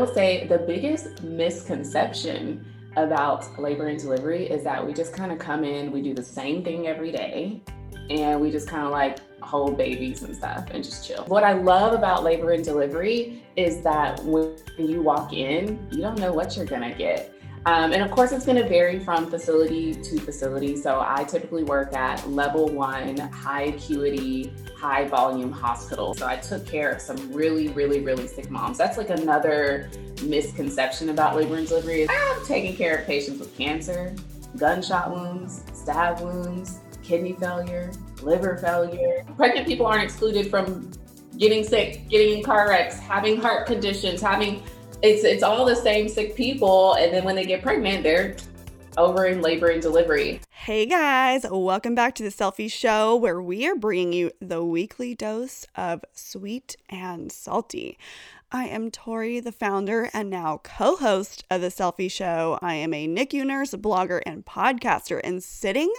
Will say the biggest misconception about labor and delivery is that we just kind of come in, we do the same thing every day, and we just kind of like hold babies and stuff and just chill. What I love about labor and delivery is that when you walk in, you don't know what you're gonna get. Um, and of course, it's going to vary from facility to facility. So I typically work at level one, high acuity, high volume hospital. So I took care of some really, really, really sick moms. That's like another misconception about labor and delivery. I'm taking care of patients with cancer, gunshot wounds, stab wounds, kidney failure, liver failure. Pregnant people aren't excluded from getting sick, getting in car wrecks, having heart conditions, having it's it's all the same sick people and then when they get pregnant they're over in labor and delivery hey guys welcome back to the Cellfie Show where we are bringing you the weekly dose of sweet and salty I am Tori, the founder and now co host of The Cellfie Show. I am a NICU nurse, blogger, and podcaster. And sitting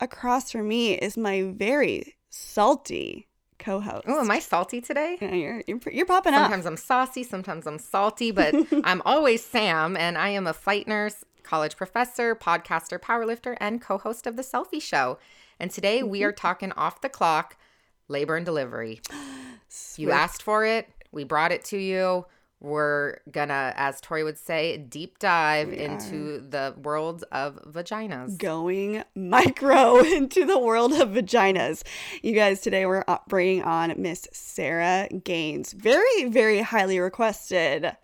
across from me is my very salty co-host. Oh, am I salty today? Yeah, you're, you're, you're popping sometimes up. Sometimes I'm saucy, sometimes I'm salty, but I'm always Sam, and I am a flight nurse, college professor, podcaster, powerlifter, and co-host of the Cellfie Show. And today mm-hmm. we are talking off the clock, labor and delivery. you asked for it, we brought it to you we're gonna, as Tori would say, deep dive into the world of vaginas. Going micro into the world of vaginas. You guys, today we're bringing on Miss Sarah Gaines. Very, very highly requested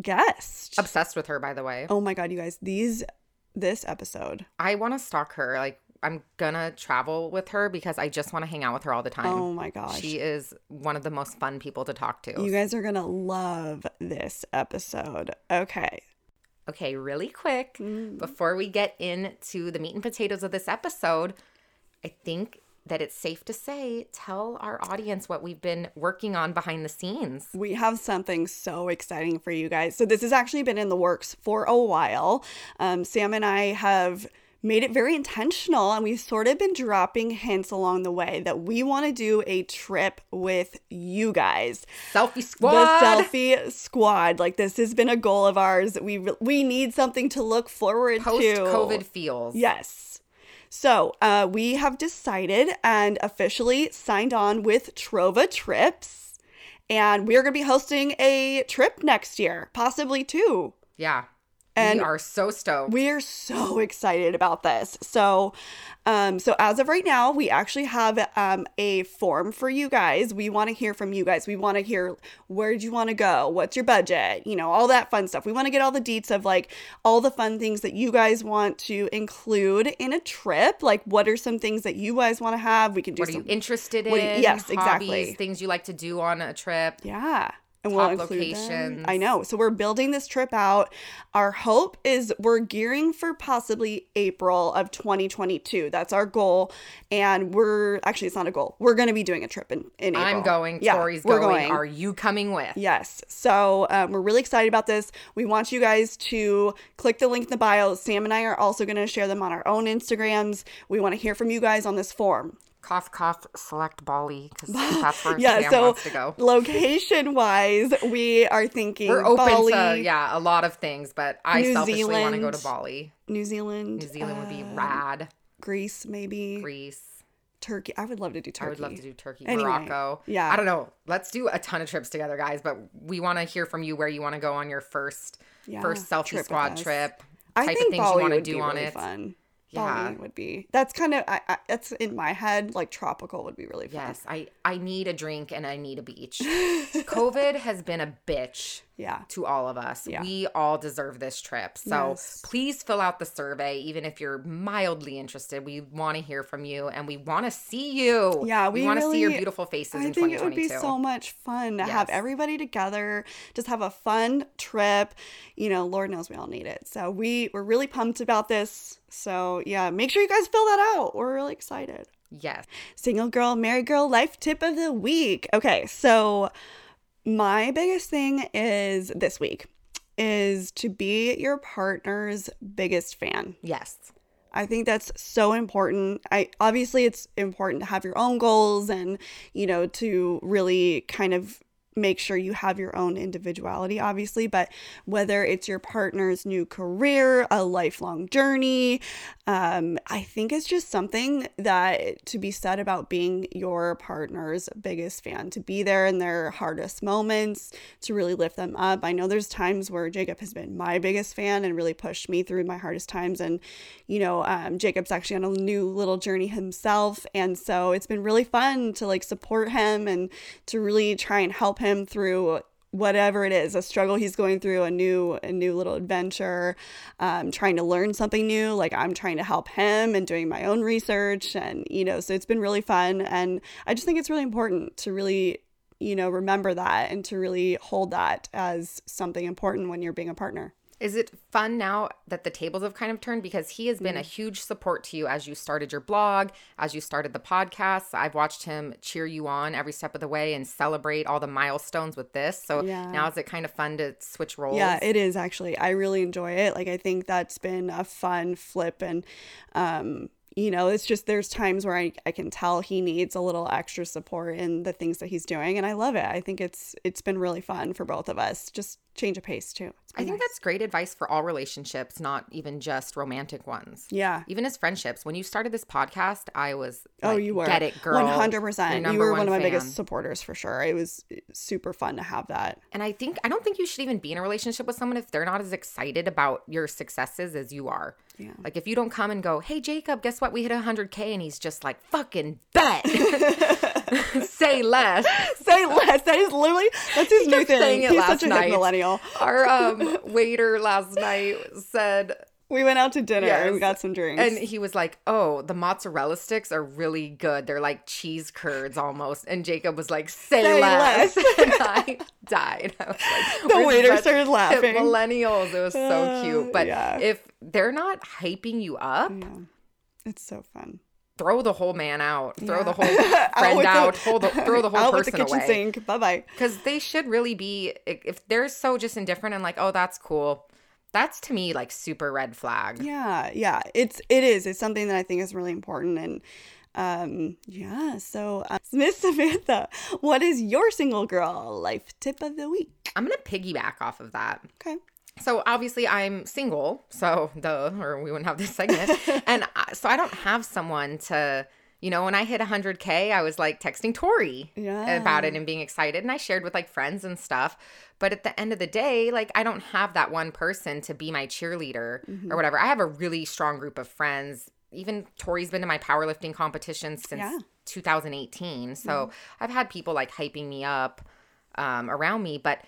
guest. Obsessed with her, by the way. Oh my God, you guys, these, this episode. I want to stalk her. Like, I'm gonna travel with her because I just want to hang out with her all the time. Oh my gosh. She is one of the most fun people to talk to. You guys are gonna love this episode. Okay. Okay, really quick, mm. before we get into the meat and potatoes of this episode, I think that it's safe to say tell our audience what we've been working on behind the scenes. We have something so exciting for you guys. So, this has actually been in the works for a while. Um, Sam and I have made it very intentional and we've sort of been dropping hints along the way that we want to do a trip with you guys. Cellfie squad. The Cellfie squad. Like this has been a goal of ours. We we need something to look forward Post to. Post COVID feels. Yes. So uh, we have decided and officially signed on with Trova Trips, and we're going to be hosting a trip next year, possibly two. Yeah. And we are so stoked. We are so excited about this. So, um, so as of right now, we actually have um, a form for you guys. We want to hear from you guys. We want to hear where do you want to go? What's your budget? You know, all that fun stuff. We want to get all the deets of like all the fun things that you guys want to include in a trip. Like, what are some things that you guys want to have? We can do. What some, are you interested in? You, yes, hobbies, exactly. Things you like to do on a trip. Yeah and we'll include locations. Them. I know. So we're building this trip out. Our hope is we're gearing for possibly April of 2022. That's our goal. And we're actually it's not a goal. We're going to be doing a trip in, in April. I'm going. Yeah, Tori's going. going. Are you coming with? Yes. So um, we're really excited about this. We want you guys to click the link in the bio. Sam and I are also going to share them on our own Instagrams. We want to hear from you guys on this form cough cough select Bali because that's where yeah, Sam so wants to go. Location wise, we are thinking we're open Bali, to yeah a lot of things, but I New selfishly want to go to Bali. New Zealand. New Zealand would be uh, rad. Greece maybe. Greece. Turkey. I would love to do Turkey. I would love to do Turkey. Anyway, Morocco. Yeah. I don't know. Let's do a ton of trips together, guys. But we want to hear from you where you want to go on your first yeah, first Cellfie trip squad trip. I think of things Bali you want to do really on it. Fun yeah. would be. That's kind of I, I, that's in my head. Like tropical would be really fun. Yes, I I need a drink and I need a beach. COVID has been a bitch. Yeah. To all of us, yeah. we all deserve this trip. So yes. please fill out the survey, even if you're mildly interested. We want to hear from you and we want to see you. Yeah, we, we want to see your beautiful faces. I think it would be so much fun to yes. have everybody together, just have a fun trip. You know, Lord knows we all need it. So we we're really pumped about this so, yeah, make sure you guys fill that out. We're really excited. Yes. Single girl, married girl life tip of the week. Okay, so my biggest thing is this week is to be your partner's biggest fan. Yes. I think that's so important. I obviously it's important to have your own goals and, you know, to really kind of make sure you have your own individuality, obviously, but whether it's your partner's new career, a lifelong journey, um, I think it's just something that to be said about being your partner's biggest fan, to be there in their hardest moments, to really lift them up. I know there's times where Jacob has been my biggest fan and really pushed me through my hardest times. And, you know, um, Jacob's actually on a new little journey himself. And so it's been really fun to like support him and to really try and help him through whatever it is a struggle he's going through a new a new little adventure um, trying to learn something new like i'm trying to help him and doing my own research and you know so it's been really fun. And i just think it's really important to really you know remember that and to really hold that as something important when you're being a partner Is it fun now that the tables have kind of turned because he has been a huge support to you as you started your blog, as you started the podcast. I've watched him cheer you on every step of the way and celebrate all the milestones with this. So Yeah. now is it kind of fun to switch roles? Yeah, it is actually. I really enjoy it. Like I think that's been a fun flip and um you know, it's just there's times where I, I can tell he needs a little extra support in the things that he's doing and I love it. I think it's it's been really fun for both of us. Just change of pace too. I think nice. that's great advice for all relationships, not even just romantic ones. Yeah. Even as friendships. When you started this podcast, I was Oh, you were. get it, girl. 100%. You were number one of my fan. biggest supporters for sure. It was super fun to have that. And I think I don't think you should even be in a relationship with someone if they're not as excited about your successes as you are. Yeah. Like if you don't come and go, "Hey Jacob, guess what? We hit 100k," and he's just like, "Fucking bet." Say less. Say less. That is literally that's his new thing. saying it He's last such a night. millennial. Our um, waiter last night said, We went out to dinner and we got some drinks. and he was like, "Oh, the mozzarella sticks are really good. They're like cheese curds almost." And Jacob was like, "Say, Say less." less. and I died. I was like, The waiter started laughing. Millennials. It was so Uh, cute. But yeah. if they're not hyping you up, yeah. It's so fun. Throw the whole man out. Throw Yeah. the whole Out friend the- out. hold the, throw the whole person out with the kitchen away. sink. Bye bye. Because they should really be. If they're so just indifferent and like, oh, that's cool. That's to me like super red flag. Yeah, yeah. It's it is. It's something that I think is really important and um yeah so uh, miss samantha what is your single girl life tip of the week I'm gonna piggyback off of that. okay So obviously I'm single, so duh, or we wouldn't have this segment. and I, so I don't have someone to, you know, when I hit 100k, I was like texting Tori Yeah. about it and being excited, and I shared with like friends and stuff. But at the end of the day, like I don't have that one person to be my cheerleader Mm-hmm. or whatever. I have a really strong group of friends. Even Tori's been to my powerlifting competitions since Yeah. 2018, so I've had people like hyping me up um, around me, but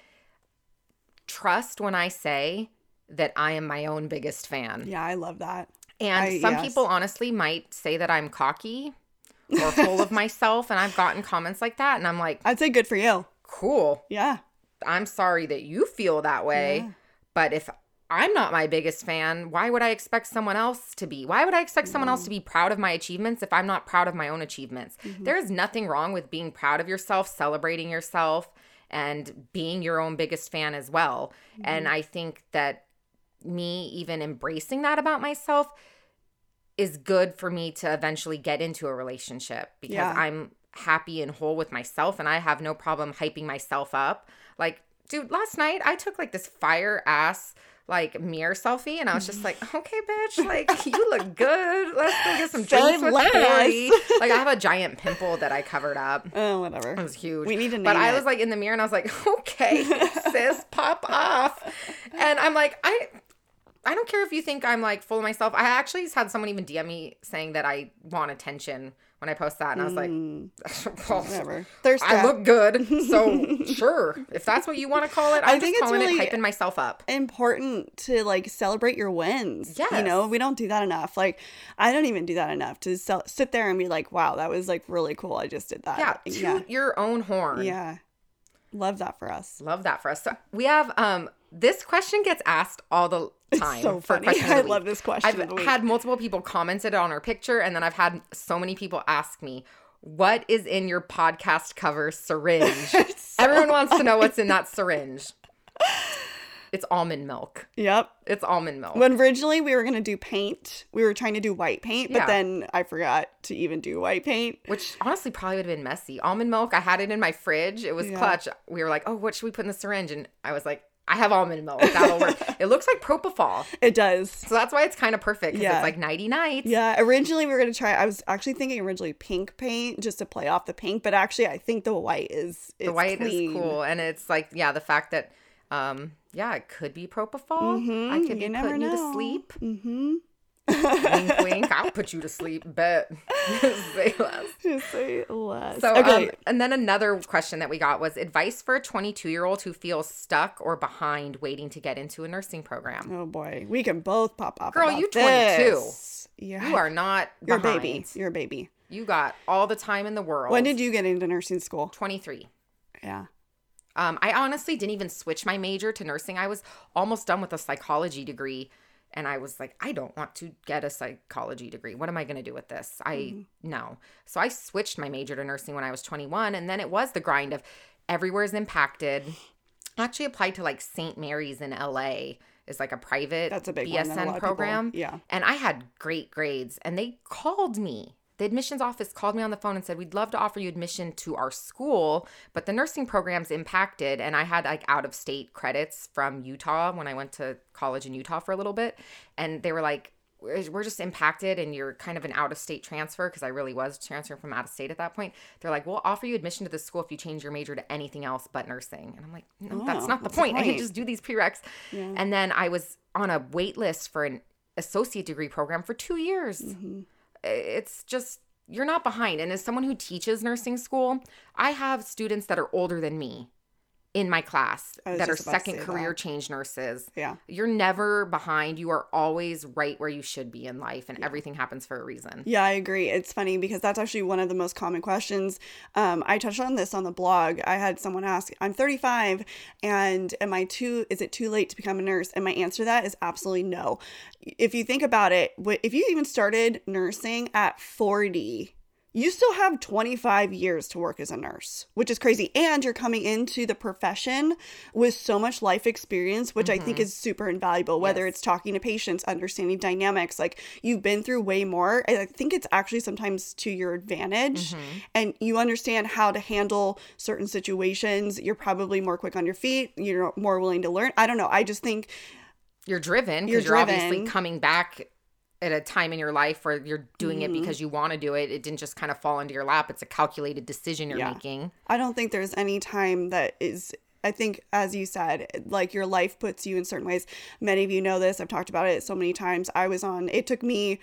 trust when I say that I am my own biggest fan. yeah i love that And I- some yes. people honestly might say that I'm cocky or full of myself. And I've gotten comments like that. And I'm like, i'd say good for you cool. yeah I'm sorry that you feel that way. Yeah. But if I'm not my biggest fan, why would I expect someone else to be? Why would I expect someone else to be proud of my achievements if I'm not proud of my own achievements? Mm-hmm. There is nothing wrong with being proud of yourself, celebrating yourself, and being your own biggest fan as well. And Mm-hmm. I think that me even embracing that about myself is good for me to eventually get into a relationship because Yeah. I'm happy and whole with myself and I have no problem hyping myself up. Like, dude, last night I took like this fire ass like mirror selfie and I was just like, mm. okay, bitch, like you look good. Let's go get some Say drinks with less. Like I have a giant pimple that I covered up. oh whatever It was huge. We need to But I it. was like in the mirror and I was like, okay, sis, pop off. And I'm like, I I don't care if you think I'm like full of myself. I actually had someone even DM me saying that I want attention when I post that. And I was like, well, Mm, whatever thirst I look good. So sure. If that's what you want to call it, I'm I just think it's calling really- it hyping myself up. important to like celebrate your wins. You know, we don't do that enough. Like, I don't even do that enough to sell, sit there and be like, wow, that was like really cool. I just did that. Yeah. Toot Yeah. your own horn. Yeah. Love that for us. Love that for us. So we have um this question gets asked all the time. so for funny. I love this question I've of the week. had multiple people commented on our picture, and then I've had so many people ask me, "What is in your podcast cover syringe?" Everyone wants to know what's in that syringe. It's almond milk. Yep. It's almond milk. When originally we were gonna do paint, we were trying to do white paint, but Yeah. then I forgot to even do white paint. which honestly probably would have been messy. Almond milk, I had it in my fridge. It was Yeah. clutch. We were like, oh, what should we put in the syringe? And I was like, I have almond milk. That'll work. it looks like propofol. It does. So that's why it's kind of perfect because Yeah. it's like nighty nights. Yeah, originally we were gonna try. I was actually thinking originally pink paint just to play off the pink, but actually I think the white is The it's white clean. is cool. And it's like, yeah, the fact that, um, yeah, it could be propofol. Mhm, I could you be putting you to sleep. Mm-hmm. Wink, wink. I'll put you to sleep. Bet. Say less. Just say less. So, okay. um, and then another question that we got was advice for a 22 year old who feels stuck or behind waiting to get into a nursing program. oh boy, we can both pop off. Girl, you 22. this. Yeah, You are not You're a baby. You're a baby. You got all the time in the world. When did you get into nursing school? 23. Yeah. Um, I honestly didn't even switch my major to nursing. I was almost done with a psychology degree. And I was like, I don't want to get a psychology degree. What am I going to do with this? I Mm-hmm. no. So I switched my major to nursing when I was 21. And then it was the grind of everywhere is impacted. I actually applied to like St. Mary's in LA is like a private That's a big one a BSN people- program. yeah. And I had great grades and they called me. The admissions office called me on the phone and said, We'd love to offer you admission to our school, but the nursing program's impacted. And I had like out of state credits from Utah when I went to college in Utah for a little bit. And they were like, We're just impacted and you're kind of an out of state transfer because I really was transferring from out of state at that point. They're like, We'll offer you admission to the school if you change your major to anything else but nursing. And I'm like, No, that's Oh, not the what's the point. I can just do these prereqs. And then I was on a wait list for an associate degree program for two years. Mm-hmm. It's just, you're not behind. And as someone who teaches nursing school, I have students that are older than me in my class that are just about to second career that. change nurses. Yeah. You're never behind. You are always right where you should be in life, and everything happens for a reason. Yeah, I agree. It's funny because that's actually one of the most common questions. Um, I touched on this on the blog. I had someone ask, "I'm 35, and am I too? Is it too late to become a nurse?" And my answer to that is absolutely no. If you think about it, if you even started nursing at 40. You still have 25 years to work as a nurse, which is crazy. And you're coming into the profession with so much life experience, which I think mm-hmm. is super invaluable, whether Yes. it's talking to patients, understanding dynamics. Like you've been through way more. I think it's actually sometimes to your advantage. Mm-hmm. And you understand how to handle certain situations. You're probably more quick on your feet. You're more willing to learn. I don't know. I just think You're driven You're because you're, obviously coming back at a time in your life where you're doing Mm-hmm. it because you want to do it. It didn't just kind of fall into your lap. It's a calculated decision you're Yeah. making. I don't think there's any time that is. I think, as you said, like your life puts you in certain ways. Many of you know this. I've talked about it so many times. I was on, it took me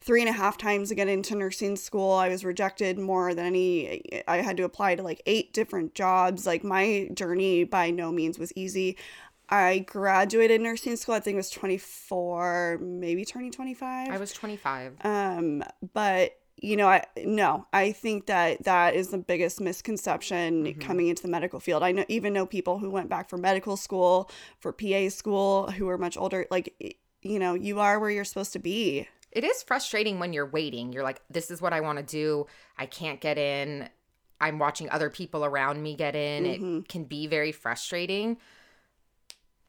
three and a half times to get into nursing school. I was rejected more than any. I had to apply to like eight different jobs. Like my journey by no means was easy. I graduated nursing school, I think it was 24, maybe turning 25 I was 25. um but you know i no i think that that is the biggest misconception Mm-hmm. coming into the medical field i know even know people who went back for medical school for pa school who are much older like you know you are where you're supposed to be It is frustrating when you're waiting. You're like, this is what I want to do. I can't get in. I'm watching other people around me get in. Mm-hmm. It can be very frustrating.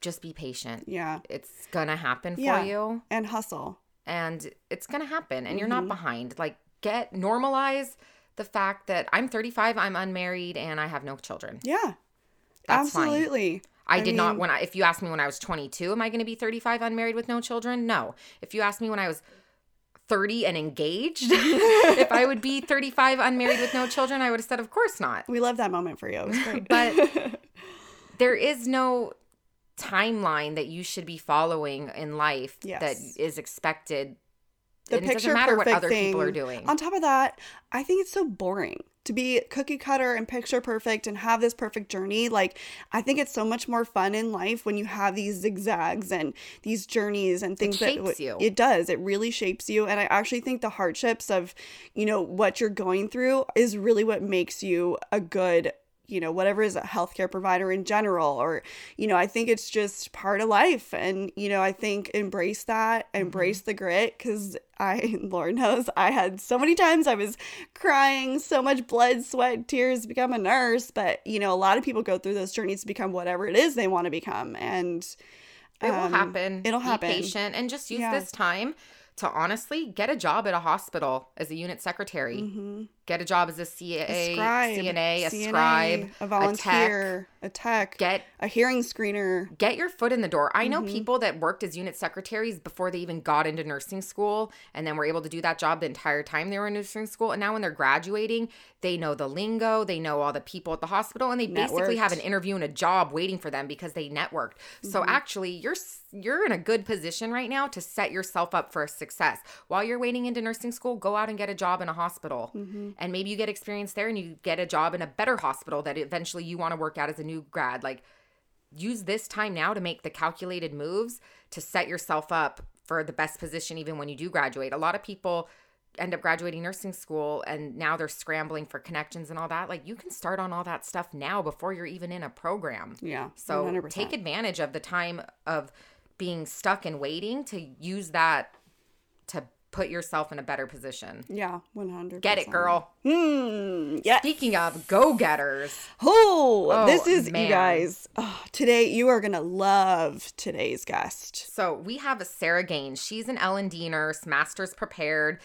Just be patient. yeah It's going to happen for Yeah. you and hustle and it's going to happen and you're not Mm-hmm. behind. Like get normalize the fact that I'm 35, I'm unmarried and I have no children. yeah That's fine. absolutely I, I did not mean- when I if you asked me when I was 22, am I going to be 35 unmarried with no children? No. If you asked me when I was 30 and engaged, if I would be 35 unmarried with no children, I would have said of course not. we love that moment for you it was great But there is no timeline that you should be following in life that Yes. is expected. the and it doesn't matter what other thing. people are doing. On top of that, I think it's so boring to be cookie cutter and picture perfect and have this perfect journey. Like, I think it's so much more fun in life when you have these zigzags and these journeys and things that shapes you. It does. It really shapes you. And I actually think the hardships of, you know, what you're going through is really what makes you a good you know, whatever is a healthcare provider in general, or, you know, I think it's just part of life. And, you know, I think embrace that, embrace the grit, because I, Lord knows, I had so many times I was crying, so much blood, sweat, tears to become a nurse. But, you know, a lot of people go through those journeys to become whatever it is they want to become. And, It will um, happen. It'll Be happen. patient and just use Yeah. this time to honestly get a job at a hospital as a unit secretary. Mhm. Get a job as a CA, A scribe, CNA, a CNA, scribe, a volunteer, a tech, Get a hearing screener. get your foot in the door. I know Mhm. people that worked as unit secretaries before they even got into nursing school and then were able to do that job the entire time they were in nursing school. And now when they're graduating, they know the lingo, they know all the people at the hospital, and they basically have an interview and a job waiting for them because they networked. So Mm-hmm. actually, you're you're in a good position right now to set yourself up for a success. While you're waiting into nursing school, go out and get a job in a hospital. Mm-hmm. And maybe you get experience there and you get a job in a better hospital that eventually you want to work at as a new grad. Like use this time now to make the calculated moves to set yourself up for the best position even when you do graduate. A lot of people end up graduating nursing school and now they're scrambling for connections and all that. Like you can start on all that stuff now before you're even in a program. Yeah. So 100%. take advantage of the time of being stuck and waiting to use that put yourself in a better position. Yeah, 100. Get it, girl. Hmm. Yeah. Speaking of go-getters, Oh, Oh, this is man. you guys. Oh, today you are gonna love today's guest. So we have a Sarah Gaines. She's an L&D nurse, master's prepared,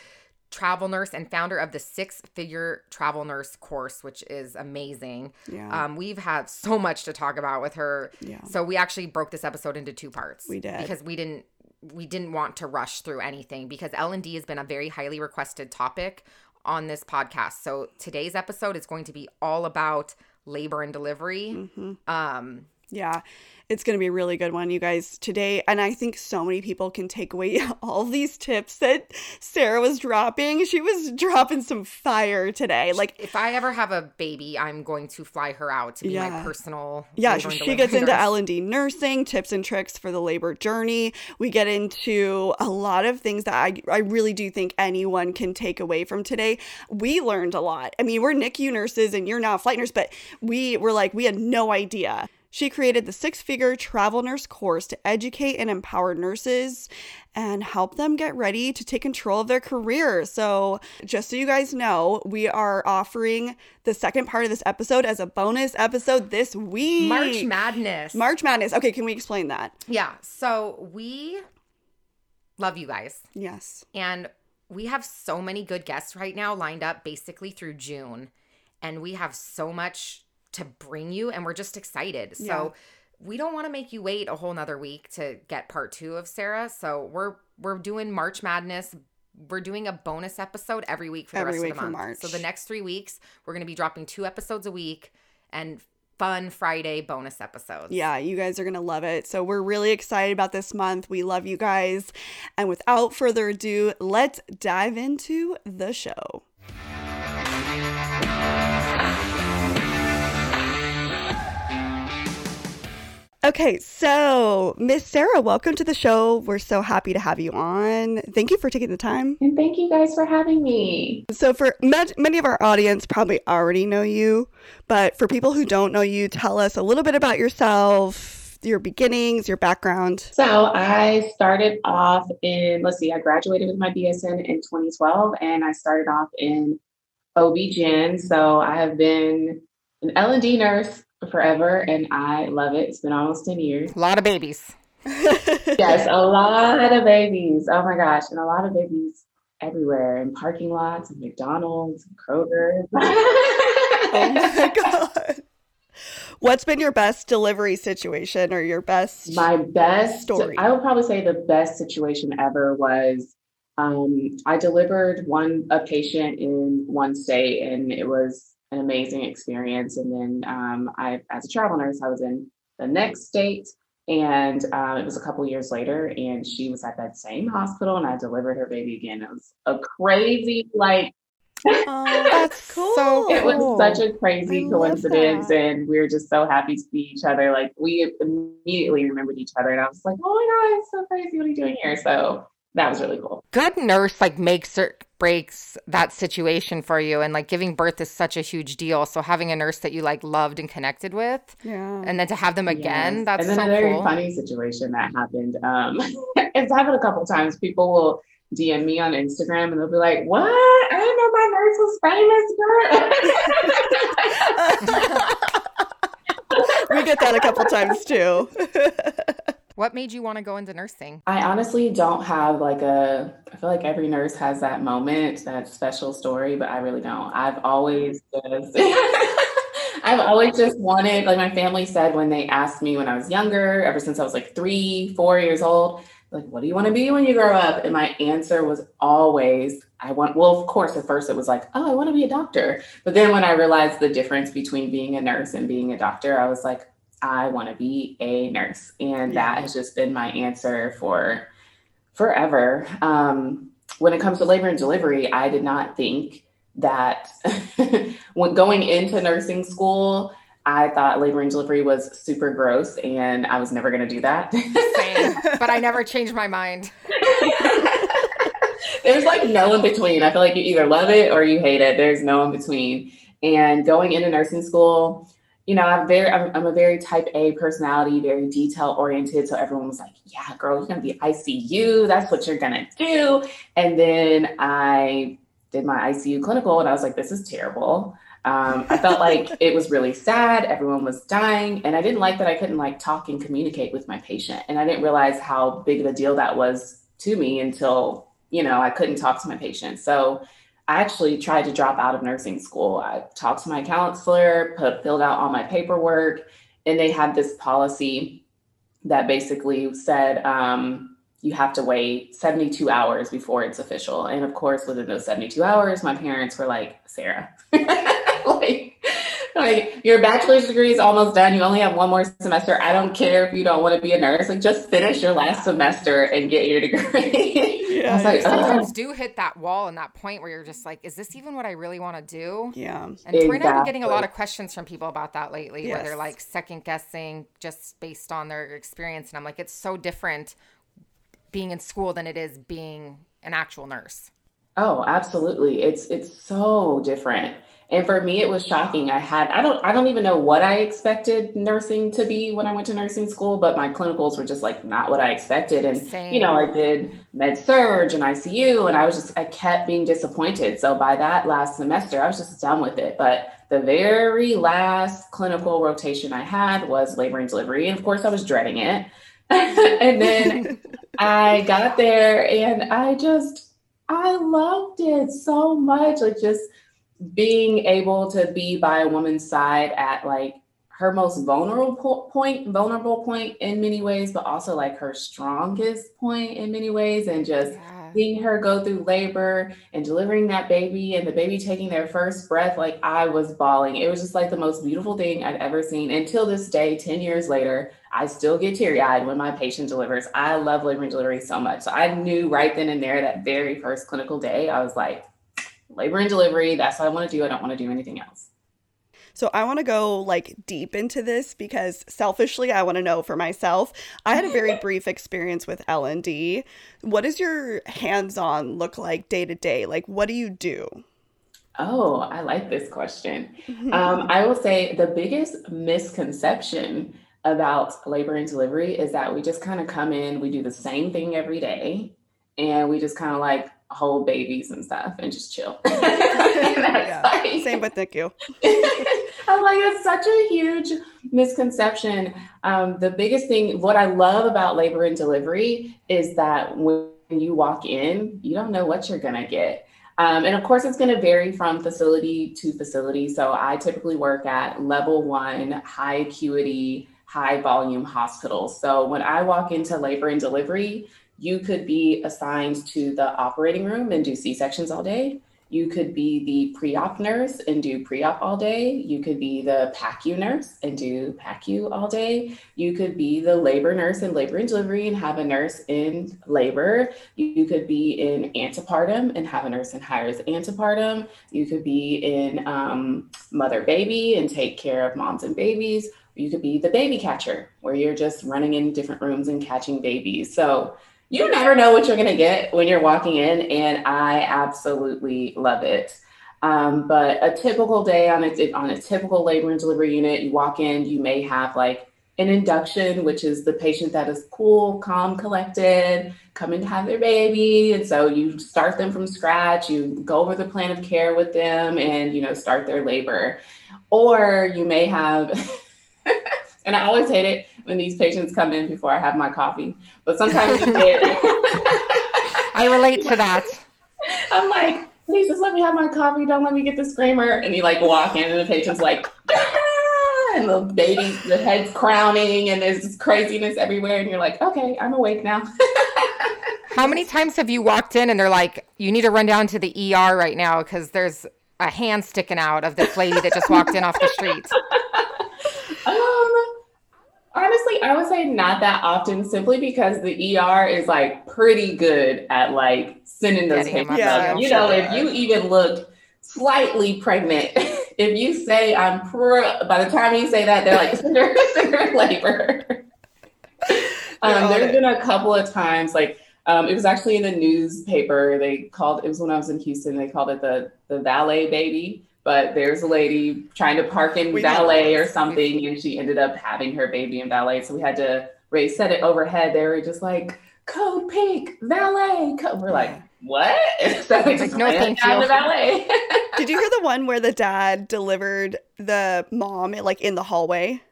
travel nurse, and founder of the six-figure travel nurse course, which is amazing. Yeah. Um, we've had so much to talk about with her. Yeah. So we actually broke this episode into two parts. We did. because we didn't we didn't want to rush through anything because L&D has been a very highly requested topic on this podcast. So today's episode is going to be all about labor and delivery. Mm-hmm. Um, Yeah, it's going to be a really good one, you guys, today. And I think so many people can take away all these tips that Sarah was dropping. She was dropping some fire today. Like, if I ever have a baby, I'm going to fly her out to be my personal. yeah, and she gets delivery into. L&D nursing, tips and tricks for the labor journey. We get into a lot of things that I, I really do think anyone can take away from today. We learned a lot. I mean, we're NICU nurses and you're now a flight nurse, but we were like, we had no idea. She created the six figure travel nurse course to educate and empower nurses and help them get ready to take control of their career. So, just so you guys know, we are offering the second part of this episode as a bonus episode this week. March Madness. March Madness. Okay, can we explain that? Yeah. So we love you guys. Yes. And we have so many good guests right now lined up basically through June. And we have so much to bring you, and we're just excited. Yeah. So we don't want to make you wait a whole nother week to get part two of Sarah. So we're we're doing March Madness. We're doing a bonus episode every week for the Every rest of the month. March. So the next three weeks, we're gonna be dropping two episodes a week and fun Friday bonus episodes. Yeah, you guys are going to love it. So, we're really excited about this month. We love you guys. And without further ado, let's dive into the show. Okay, so Miss Sarah, welcome to the show. We're so happy to have you on. Thank you for taking the time. And thank you guys for having me. So, for many of our audience, probably already know you, but for people who don't know you, tell us a little bit about yourself, your beginnings, your background. So I started off in, let's see, I graduated with my BSN in 2012 and I started off in OB-GYN. So I have been an L&D nurse forever and I love it. It's been almost 10 years. A lot of babies. Yes, a lot of babies. Oh my gosh. And a lot of babies everywhere in parking lots, and McDonald's, and Kroger. Oh my God. What's been your best delivery situation or your best? My best Story. I would probably say the best situation ever was um, I delivered one a patient in one state, and it was an amazing experience. And then um, I, as a travel nurse, I was in the next state, and um, it was a couple years later, and she was at that same hospital, and I delivered her baby again. It was a crazy, like oh, that's cool. so it was such a crazy I coincidence and we were just so happy to see each other like we immediately remembered each other and i was like oh my god it's so crazy what are you doing here so that was really cool. Good nurse like makes or breaks that situation for you and like giving birth is such a huge deal. So having a nurse that you like loved and connected with. Yeah. And then to have them again, Yes. that's and then so a very cool. funny situation that happened. Um, it's happened a couple times. People will DM me on Instagram and they'll be like, "What? I didn't know my nurse was famous." girl." we get that a couple times too. What made you want to go into nursing? I honestly don't have like a. I feel like every nurse has that moment, that special story, but I really don't. I've always just. I've always just wanted, like my family said when they asked me when I was younger, ever since I was like three, four years old, like, what do you want to be when you grow up? And my answer was always, I want, well, of course, at first it was like, oh, I want to be a doctor. But then when I realized the difference between being a nurse and being a doctor, I was like, I want to be a nurse. And that has just been my answer for forever. Um, when it comes to labor and delivery, I did not think that when going into nursing school, I thought labor and delivery was super gross and I was never going to do that. Same. but I never changed my mind. There's like no in between. I feel like you either love it or you hate it. There's no in between. And going into nursing school, you know, I'm very, I'm, I'm a very type A personality, very detail oriented. So everyone was like, yeah, girl, you're going to be ICU. That's what you're going to do. And then I did my ICU clinical and I was like, this is terrible. Um, I felt like it was really sad. Everyone was dying. And I didn't like that I couldn't like talk and communicate with my patient. And I didn't realize how big of a deal that was to me until, you know, I couldn't talk to my patient. So I actually tried to drop out of nursing school. I talked to my counselor, put, filled out all my paperwork, and they had this policy that basically said um, you have to wait 72 hours before it's official. And of course, within those 72 hours, my parents were like, Sarah, like, like your bachelor's degree is almost done. You only have one more semester. I don't care if you don't want to be a nurse. Like, just finish your last semester and get your degree. I was like, sometimes "Ugh." do hit that wall and that point where you're just like, is this even what I really want to do? yeah. And Tori and I have getting a lot of questions from people about that lately, where they're like second guessing just based on their experience. And I'm like, it's so different being in school than it is being an actual nurse. Oh, absolutely. It's it's so different. And for me it was shocking. I had I don't I don't even know what I expected nursing to be when I went to nursing school, but my clinicals were just like not what I expected. And you know, I did med surg and ICU and I was just I kept being disappointed. So by that last semester, I was just done with it. But the very last clinical rotation I had was labor and delivery. And of course I was dreading it. and then I got there and I just I loved it so much. Like just being able to be by a woman's side at like her most vulnerable po- point, vulnerable point in many ways, but also like her strongest point in many ways, and just Yeah. seeing her go through labor and delivering that baby and the baby taking their first breath, like I was bawling. It was just like the most beautiful thing I'd ever seen. Until this day, 10 years later, I still get teary eyed when my patient delivers. I love labor and delivery so much. So I knew right then and there, that very first clinical day, I was like, labor and delivery, that's what I want to do. I don't want to do anything else. So I want to go like deep into this because selfishly I want to know for myself. I had a very brief experience with L&D. What does your hands-on look like day to day? Like what do you do? Oh, I like this question. Um, I will say the biggest misconception about labor and delivery is that we just kind of come in, we do the same thing every day, and we just kind of like hold babies and stuff and just chill. And Yeah, like- Same with NICU. I'm like, it's such a huge misconception. Um, the biggest thing, what I love about labor and delivery is that when you walk in, you don't know what you're going to get. Um, and of course, it's going to vary from facility to facility. So I typically work at level one, high acuity, high volume hospitals. So when I walk into labor and delivery, you could be assigned to the operating room and do C sections all day. You could be the pre op nurse and do pre op all day. You could be the PACU nurse and do PACU all day. You could be the labor nurse in labor and delivery and have a nurse in labor. You could be in antepartum and have a nurse in hires antepartum. You could be in um, mother baby and take care of moms and babies. You could be the baby catcher where you're just running in different rooms and catching babies. So you never know what you're going to get when you're walking in, and I absolutely love it. Um, but a typical day on a, on a typical labor and delivery unit, you walk in, you may have like an induction, which is the patient that is cool, calm, collected, coming to have their baby. And so you start them from scratch, you go over the plan of care with them and, you know, start their labor. Or you may have, and I always hate it when these patients come in before I have my coffee, but sometimes you get. I relate to that. I'm like, please just let me have my coffee. Don't let me get the screamer. And you like walk in, and the patient's like, ah! and the baby, the head's crowning, and there's this craziness everywhere. And you're like, okay, I'm awake now. How many times have you walked in and they're like, you need to run down to the ER right now because there's a hand sticking out of this lady that just walked in off the street? Honestly, I would say not that often, simply because the ER is like pretty good at like sending those Getting 'em papers up up. there. You know, Yeah. if you even look slightly pregnant, if you say I'm pro, by the time you say that, they're like, send her, send in labor. They're Um, on there's it. been a couple of times, like um, it was actually in the newspaper. They called it was when I was in Houston. They called it the the valet baby. But there's a lady trying to park in We had valet or something, and she ended up having her baby in valet. So we had to raise set it overhead. They were just like code pink valet. Code. We're like what? so we just no, thank you. valet. Did you hear the one where the dad delivered the mom like in the hallway?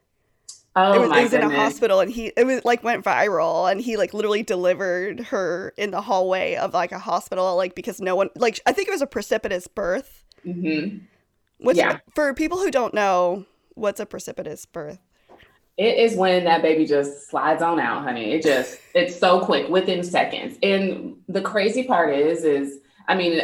oh it was, my it was in a hospital and he it was like went viral and he like literally delivered her in the hallway of like a hospital like because no one like I think it was a precipitous birth. hmm What's Yeah. for people who don't know what's a precipitous birth? It is when that baby just slides on out, honey. It just it's so quick within seconds. And the crazy part is, is I mean,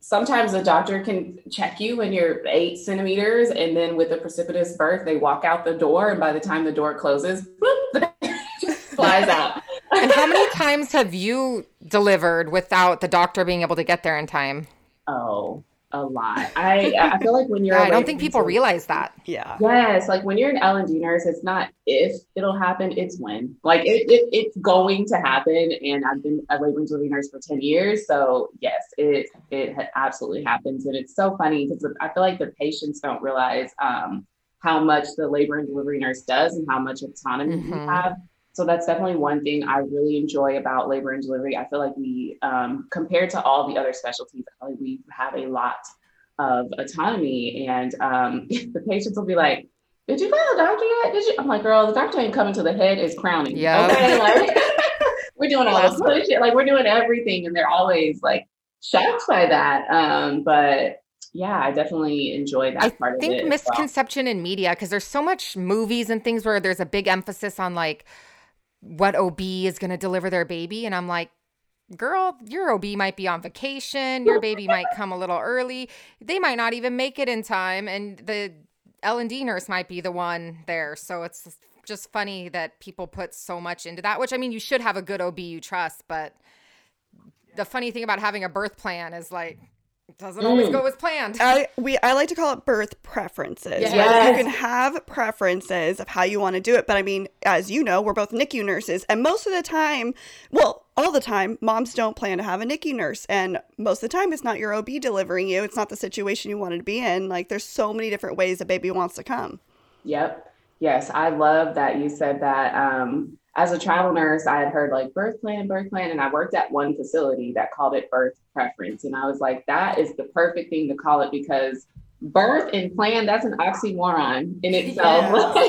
sometimes a doctor can check you when you're eight centimeters, and then with a precipitous birth, they walk out the door, and by the time the door closes, whoop, the baby just flies out. And how many times have you delivered without the doctor being able to get there in time? Oh, a lot. I I feel like when you're Yeah, a I don't think people delivery- realize that. Yeah. Yes, like when you're an L and D nurse, it's not if it'll happen, it's when. Like it, it it's going to happen. And I've been a labor and delivery nurse for 10 years. So yes, it it ha- absolutely happens. And it's so funny because I feel like the patients don't realize um, how much the labor and delivery nurse does and how much autonomy we Mhm. have. So that's definitely one thing I really enjoy about labor and delivery. I feel like we, um, compared to all the other specialties, I feel like we have a lot of autonomy. And um, the patients will be like, "Did you call the doctor yet? Did you?" I'm like, "Girl, the doctor ain't coming to the head; is crowning." Yeah. Okay, like we're doing all this shit. Like we're doing everything, and they're always like shocked by that. Um, but yeah, I definitely enjoy that I part of think it. as well. misconception in media because there's so much movies and things where there's a big emphasis on like what OB is going to deliver their baby, and I'm like. Girl, your OB might be on vacation. Your baby might come a little early. They might not even make it in time, and the L and D nurse might be the one there. So it's just funny that people put so much into that. Which I mean, you should have a good OB you trust, but the funny thing about having a birth plan is like it doesn't always Mm. go as planned. I we I like to call it birth preferences. Yes. right? You can have preferences of how you want to do it, but I mean, as you know, we're both NICU nurses, and most of the time, well, all the time, moms don't plan to have a NICU nurse, and most of the time, it's not your OB delivering you. It's not the situation you wanted to be in. Like, there's so many different ways a baby wants to come. Yep. Yes, I love that you said that. Um, as a travel nurse, I had heard like birth plan, birth plan, and I worked at one facility that called it birth preference. And I was like, that is the perfect thing to call it because birth and plan, that's an oxymoron in itself.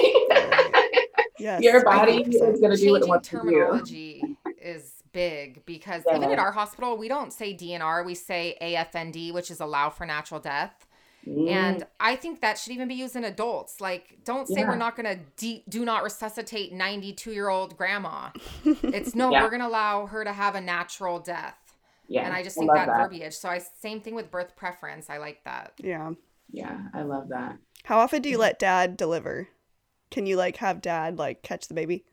Yes, Your body is going to do what it Changing wants to do. terminology is big because even at our hospital, we don't say DNR, we say AFND, which is allow for natural death. Mm, And I think that should even be used in adults. Like, don't say Yeah. we're not going to de- do not resuscitate 92 year old grandma. It's no, Yeah. we're going to allow her to have a natural death. yeah, and I just think love that, that. verbiage. So I same thing with birth preference. I like that. Yeah. Yeah, I love that. How often do you let dad deliver? Can you like have dad like catch the baby?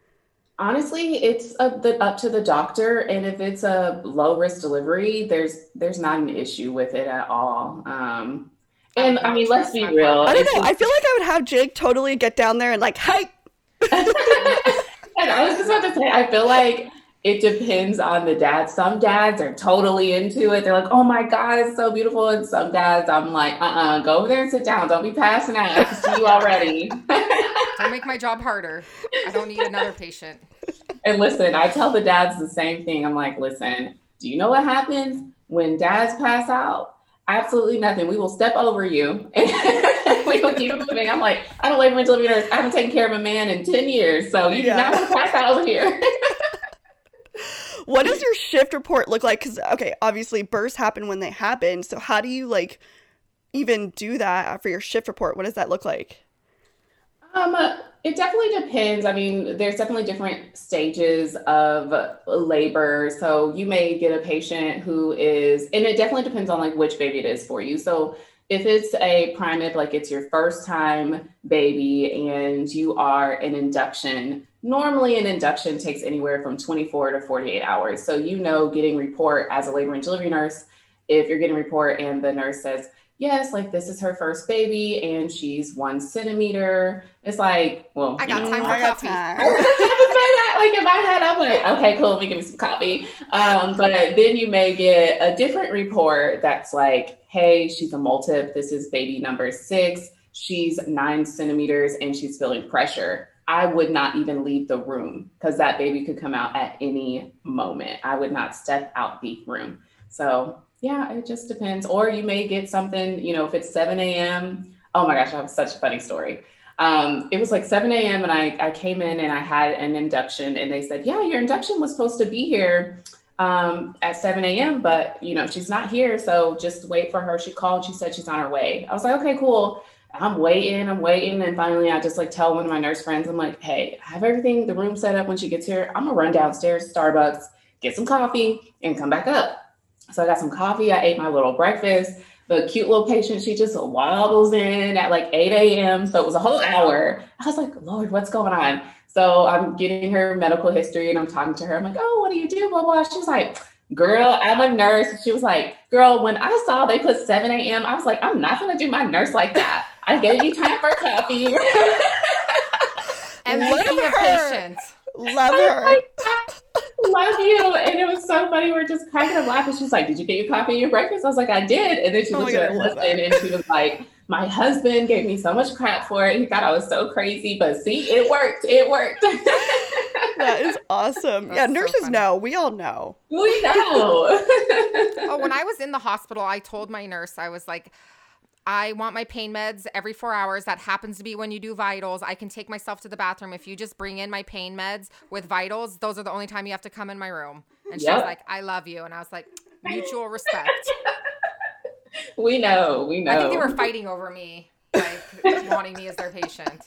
Honestly, it's up, the, up to the doctor, and if it's a low risk delivery, there's there's not an issue with it at all. Um, and I mean, let's be real. I don't know. I feel like I would have Jake totally get down there and like, hey, and I was just about to say, I feel like it depends on the dad. Some dads are totally into it. They're like, oh my God, it's so beautiful. And some dads, I'm like, uh uh go over there and sit down. Don't be passing out. I can see you already. don't make my job harder. I don't need another patient. And listen, I tell the dads the same thing. I'm like, listen, do you know what happens when dads pass out? Absolutely nothing. We will step over you and we will keep moving. I'm like, I don't and delivery nurse. I haven't taken care of a man in 10 years. So you yeah. do not want to pass out over here what does your shift report look like? Because okay, obviously bursts happen when they happen. So how do you like even do that for your shift report? What does that look like? Um, it definitely depends. I mean, there's definitely different stages of labor. So you may get a patient who is, and it definitely depends on like which baby it is for you. So if it's a primip, like it's your first time baby and you are an induction, normally an induction takes anywhere from 24 to 48 hours. So you know getting report as a labor and delivery nurse, if you're getting report and the nurse says, yes, like this is her first baby and she's one centimeter. It's like, well, I got time for coffee. Time. like in my head, I'm like, okay, cool, let me give me some coffee. Um, but then you may get a different report that's like, hey, she's a multip. This is baby number six. She's nine centimeters and she's feeling pressure. I would not even leave the room because that baby could come out at any moment. I would not step out the room. So, yeah, it just depends. Or you may get something, you know, if it's 7 a.m. Oh my gosh, I have such a funny story. Um, it was like 7 a.m. and I, I came in and I had an induction and they said, Yeah, your induction was supposed to be here um, at 7 a.m., but you know, she's not here. So just wait for her. She called, she said she's on her way. I was like, Okay, cool. I'm waiting, I'm waiting. And finally, I just like tell one of my nurse friends, I'm like, hey, I have everything, the room set up when she gets here. I'm gonna run downstairs, Starbucks, get some coffee, and come back up. So I got some coffee. I ate my little breakfast. The cute little patient, she just waddles in at like 8 a.m. So it was a whole hour. I was like, Lord, what's going on? So I'm getting her medical history and I'm talking to her. I'm like, oh, what do you do? Blah, blah. She's like, girl, I'm a nurse. She was like, girl, when I saw they put 7 a.m., I was like, I'm not going to do my nurse like that. I gave you time for coffee. and love her. Patient. Love her. Love you. And it was so funny. We are just cracking up laughing. She's like, Did you get your coffee and your breakfast? I was like, I did. And then she oh looked at her husband and she was like, My husband gave me so much crap for it. He thought I was so crazy. But see, it worked. It worked. that is awesome. That's yeah, nurses so know. We all know. We know. oh, when I was in the hospital, I told my nurse, I was like, I want my pain meds every four hours. That happens to be when you do vitals. I can take myself to the bathroom. If you just bring in my pain meds with vitals, those are the only time you have to come in my room. And yep. she was like, I love you. And I was like, mutual respect. we know. We know. I think they were fighting over me, like wanting me as their patient.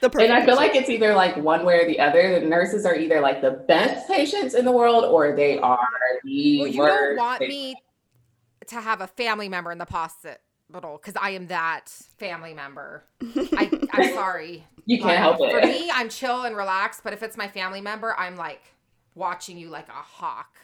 The and I feel like it's either like one way or the other. The nurses are either like the best patients in the world or they are the well, you worst. don't want me to have a family member in the posit little because I am that family member. I, I'm sorry. You can't help it. For me, I'm chill and relaxed, but if it's my family member, I'm like watching you like a hawk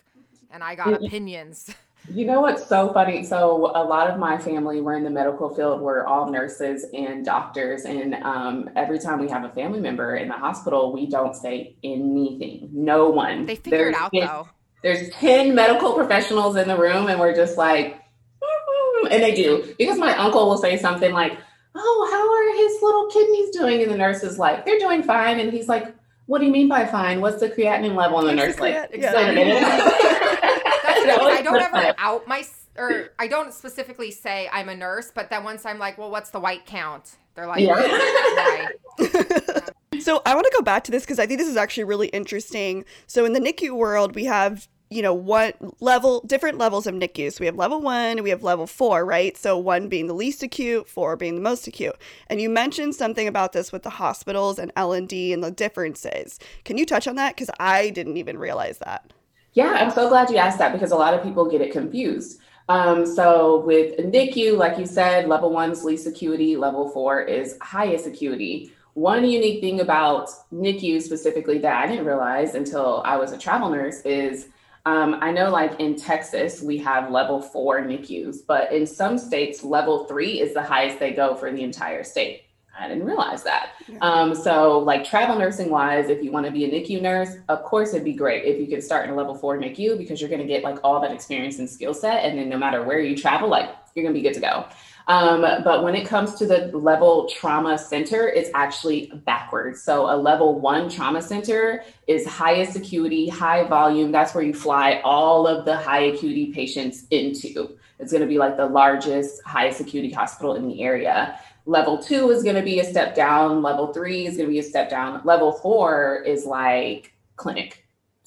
and I got opinions. You know what's so funny? So a lot of my family were in the medical field. We're all nurses and doctors, and um, every time we have a family member in the hospital, we don't say anything. No one. They figure there's, it out though. There's ten medical professionals in the room, and we're just like, and they do because my uncle will say something like, "Oh, how are his little kidneys doing?" And the nurse is like, "They're doing fine." And he's like, "What do you mean by fine? What's the creatinine level?" And the nurse like, yeah. I don't ever out my or I don't specifically say I'm a nurse, but then once I'm like, "Well, what's the white count?" They're like, yeah. so I want to go back to this because I think this is actually really interesting. So in the NICU world, we have you know what level different levels of NICU. So we have level one, we have level four, right? So one being the least acute, four being the most acute. And you mentioned something about this with the hospitals and L and D and the differences. Can you touch on that? Because I didn't even realize that. Yeah, I'm so glad you asked that because a lot of people get it confused. Um, so with NICU, like you said, level one's least acuity, level four is highest acuity. One unique thing about NICU specifically that I didn't realize until I was a travel nurse is um, I know, like in Texas, we have level four NICUs, but in some states, level three is the highest they go for the entire state. I didn't realize that. Yeah. Um, so, like travel nursing wise, if you want to be a NICU nurse, of course it'd be great if you could start in a level four NICU because you're going to get like all that experience and skill set, and then no matter where you travel, like you're going to be good to go. Um, but when it comes to the level trauma center, it's actually backwards. So a level one trauma center is highest acuity, high volume. That's where you fly all of the high acuity patients into. It's going to be like the largest, highest acuity hospital in the area. Level two is going to be a step down. Level three is going to be a step down. Level four is like clinic.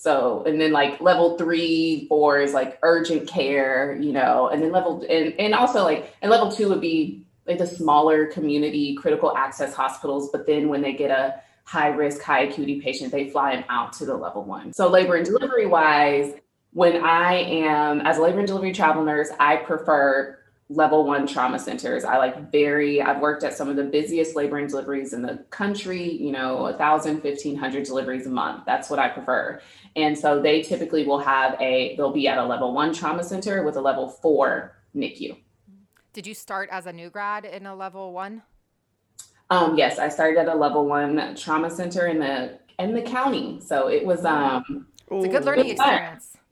So, and then like level three, four is like urgent care, you know, and then level, and, and also like, and level two would be like the smaller community critical access hospitals. But then when they get a high risk, high acuity patient, they fly them out to the level one. So, labor and delivery wise, when I am as a labor and delivery travel nurse, I prefer level one trauma centers. I like very, I've worked at some of the busiest labor and deliveries in the country, you know, a thousand, fifteen hundred deliveries a month. That's what I prefer. And so they typically will have a, they'll be at a level one trauma center with a level four NICU. Did you start as a new grad in a level one? Um, yes, I started at a level one trauma center in the in the county. So it was um it's a good learning experience.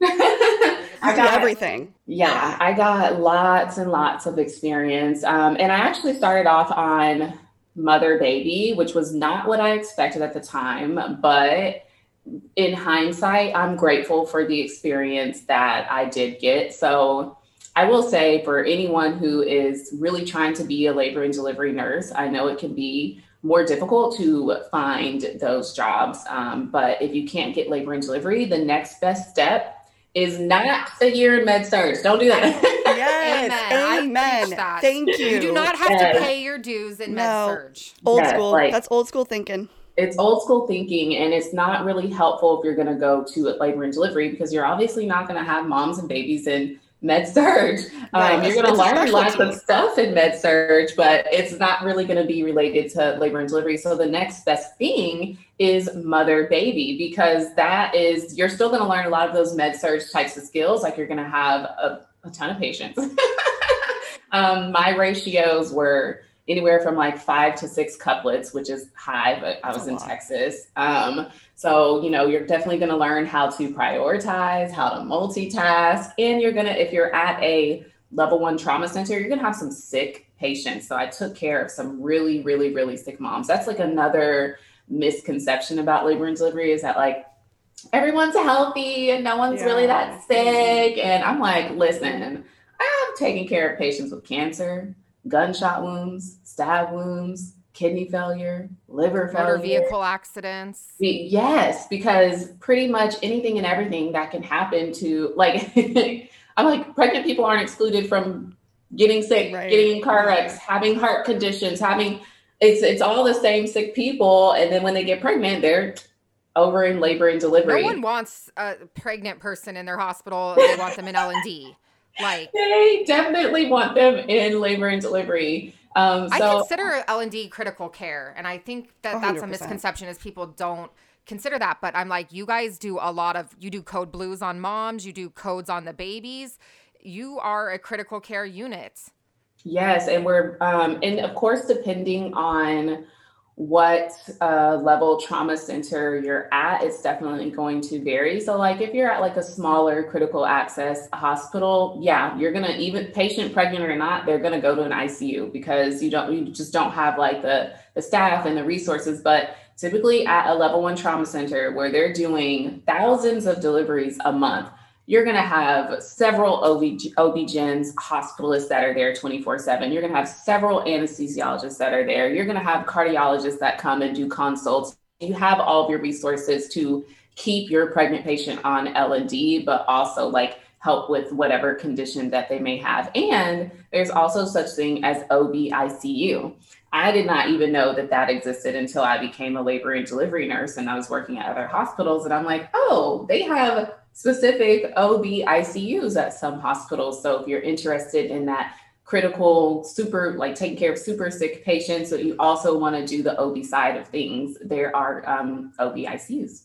I got everything. Yeah, I got lots and lots of experience. Um, and I actually started off on mother baby, which was not what I expected at the time, but in hindsight, I'm grateful for the experience that I did get. So I will say for anyone who is really trying to be a labor and delivery nurse, I know it can be more difficult to find those jobs. Um, but if you can't get labor and delivery, the next best step is not a year in med surg. Don't do that. Yes. Amen. Amen. Thank you. You do not have yes. to pay your dues in no. med surg. Old yes, school. Like, That's old school thinking. It's old school thinking, and it's not really helpful if you're going to go to labor and delivery because you're obviously not going to have moms and babies in med surg. Um, you're going to learn lots of stuff in med surg, but it's not really going to be related to labor and delivery. So the next best thing is mother baby because that is you're still going to learn a lot of those med surg types of skills. Like you're going to have a, a, ton of patients. um, my ratios were anywhere from like five to six couplets, which is high, but I was in. Texas. Um, so, you know, you're definitely going to learn how to prioritize, how to multitask, and you're going to, if you're at a level one trauma center, you're going to have some sick patients. So I took care of some really, really, really sick moms. That's like another misconception about labor and delivery is that like everyone's healthy and no one's yeah. really that sick. And I'm like, listen, I've taken care of patients with cancer, gunshot wounds, stab wounds, kidney failure, liver failure, motor vehicle accidents. Yes, because pretty much anything and everything that can happen to like I'm like pregnant people aren't excluded from getting sick, right. getting in car wrecks, having heart conditions, having it's it's all the same sick people and then when they get pregnant they're over in labor and delivery. No one wants a pregnant person in their hospital. They want them in L and D. Like they definitely want them in labor and delivery. Um, so, I consider L and D critical care, and I think that 100%. that's a misconception is people don't consider that. But I'm like, you guys do a lot of you do code blues on moms, you do codes on the babies. You are a critical care unit. Yes, and we're um, and of course depending on what uh, level trauma center you're at, it's definitely going to vary. So, like if you're at like a smaller critical access hospital, yeah, you're gonna even patient pregnant or not, they're gonna go to an ICU because you don't you just don't have like the the staff and the resources. But typically at a level one trauma center where they're doing thousands of deliveries a month you're going to have several OB, OB-GYNs, hospitalists that are there 24 7. You're going to have several anesthesiologists that are there. You're going to have cardiologists that come and do consults. You have all of your resources to keep your pregnant patient on L&D, but also like help with whatever condition that they may have. And there's also such thing as OB ICU. I did not even know that that existed until I became a labor and delivery nurse and I was working at other hospitals. And I'm like, oh, they have specific OB ICUs at some hospitals. So if you're interested in that critical, super, like taking care of super sick patients, but you also want to do the OB side of things, there are um, OB ICUs.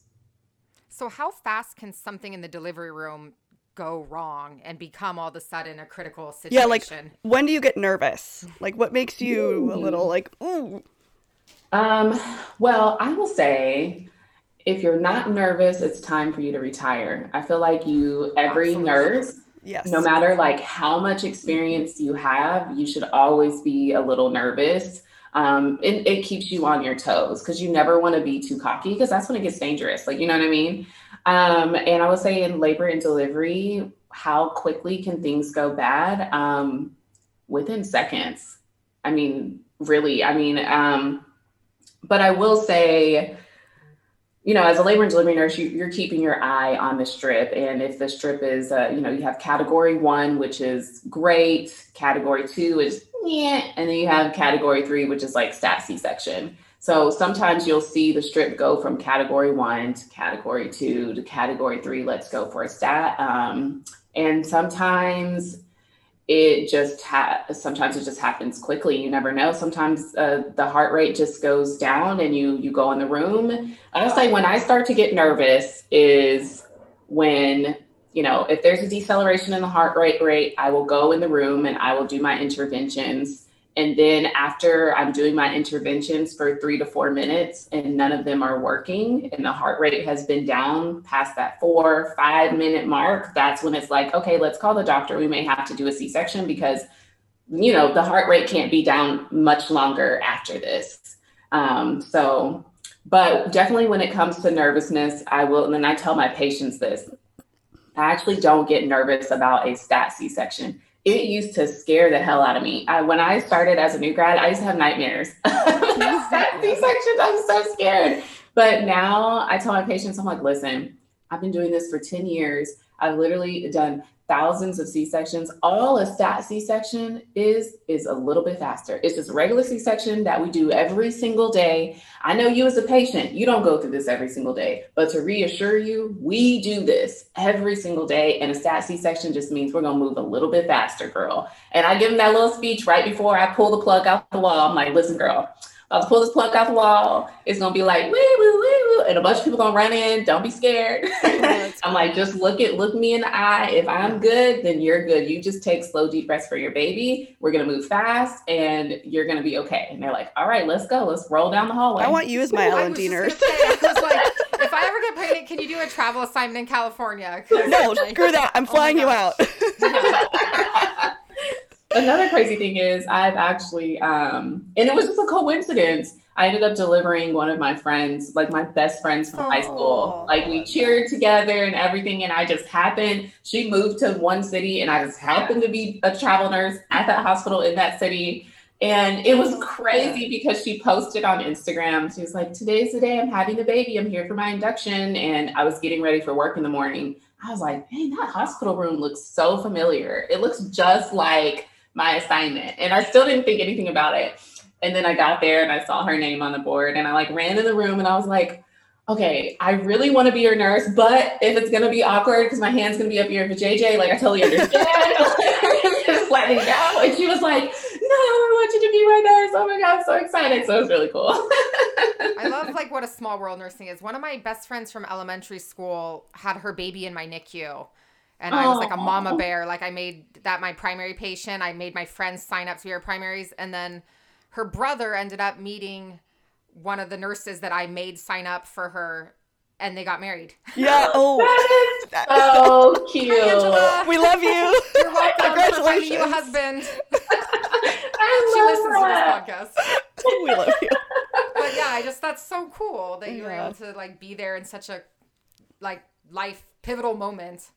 So, how fast can something in the delivery room go wrong and become all of a sudden a critical situation? Yeah, like when do you get nervous? Like, what makes you a little like, ooh? Um, well, I will say if you're not nervous, it's time for you to retire. I feel like you, every Absolutely. nurse, yes. no matter like how much experience you have, you should always be a little nervous. Um, it, it keeps you on your toes because you never want to be too cocky because that's when it gets dangerous. Like, you know what I mean? Um, and I would say in labor and delivery, how quickly can things go bad? Um, within seconds. I mean, really, I mean, um, but I will say, you know, as a labor and delivery nurse, you, are keeping your eye on the strip. And if the strip is, uh, you know, you have category one, which is great, category two is yeah, and then you have category three, which is like stat C section. So sometimes you'll see the strip go from category one to category two to category three. Let's go for a stat. Um, and sometimes it just ha- sometimes it just happens quickly you never know. Sometimes uh, the heart rate just goes down and you you go in the room. I'll say when i start to get nervous is when you know if there's a deceleration in the heart rate rate i will go in the room and i will do my interventions and then after I'm doing my interventions for three to four minutes and none of them are working and the heart rate has been down past that four, five minute mark, that's when it's like, okay, let's call the doctor. We may have to do a C section because, you know, the heart rate can't be down much longer after this. Um, so, but definitely when it comes to nervousness, I will, and then I tell my patients this I actually don't get nervous about a stat C section it used to scare the hell out of me. I, when I started as a new grad, I used to have nightmares. C-sections, I'm so scared. But now I tell my patients, I'm like, listen, I've been doing this for 10 years. I've literally done thousands of C-sections. All a stat C-section is is a little bit faster. It's a regular C-section that we do every single day. I know you as a patient, you don't go through this every single day, but to reassure you, we do this every single day. And a stat C-section just means we're gonna move a little bit faster, girl. And I give them that little speech right before I pull the plug out the wall. I'm like, listen, girl, I'll pull this plug out the wall. It's gonna be like woo woo woo woo, and a bunch of people gonna run in. Don't be scared. I'm like, just look at look me in the eye. If I'm good, then you're good. You just take slow deep breaths for your baby. We're gonna move fast, and you're gonna be okay. And they're like, all right, let's go. Let's roll down the hallway. I want you as my L and D nurse. I was like, if I ever get pregnant, can you do a travel assignment in California? No, screw that. I'm oh flying oh you out. Another crazy thing is I've actually, um, and it was just a coincidence. I ended up delivering one of my friends, like my best friends from high school. Like we cheered together and everything. And I just happened, she moved to one city and I just happened to be a travel nurse at that hospital in that city. And it was crazy because she posted on Instagram. She was like, Today's the day I'm having a baby. I'm here for my induction. And I was getting ready for work in the morning. I was like, Hey, that hospital room looks so familiar. It looks just like my assignment. And I still didn't think anything about it. And then I got there and I saw her name on the board and I like ran in the room and I was like, okay, I really want to be your nurse, but if it's gonna be awkward because my hand's gonna be up here for JJ, like I totally understand. just let it go. And she was like, no, I want you to be my nurse. Oh my god, I'm so excited. So it was really cool. I love like what a small world nursing is. One of my best friends from elementary school had her baby in my NICU and I was like a oh. mama bear. Like I made that my primary patient. I made my friends sign up to be her primaries, and then her brother ended up meeting one of the nurses that I made sign up for her, and they got married. Yeah. Oh, that is so cute. Hi, we love you. You're welcome Congratulations. for finding you a husband. I she listens that. to this podcast. we love you. But yeah, I just that's so cool that you were able to like be there in such a like life pivotal moment.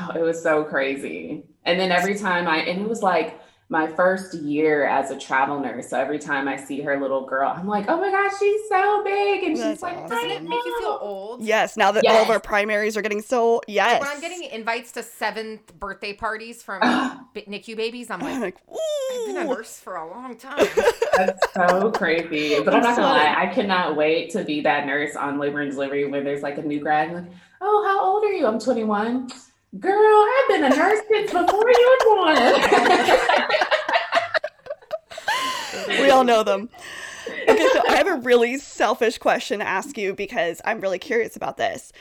Oh, it was so crazy. And then every time I, and it was like my first year as a travel nurse. So every time I see her little girl, I'm like, oh my gosh, she's so big. And That's she's like, awesome. doesn't it make you feel old? Yes. Now that yes. all of our primaries are getting so, yes. When I'm getting invites to seventh birthday parties from NICU babies, I'm like, like I've been a nurse for a long time. That's so crazy. But I'm not gonna lie, I cannot wait to be that nurse on labor and delivery where there's like a new grad. Like, oh, how old are you? I'm 21 Girl, I've been a nurse since before you were born. we all know them. Okay, so I have a really selfish question to ask you because I'm really curious about this.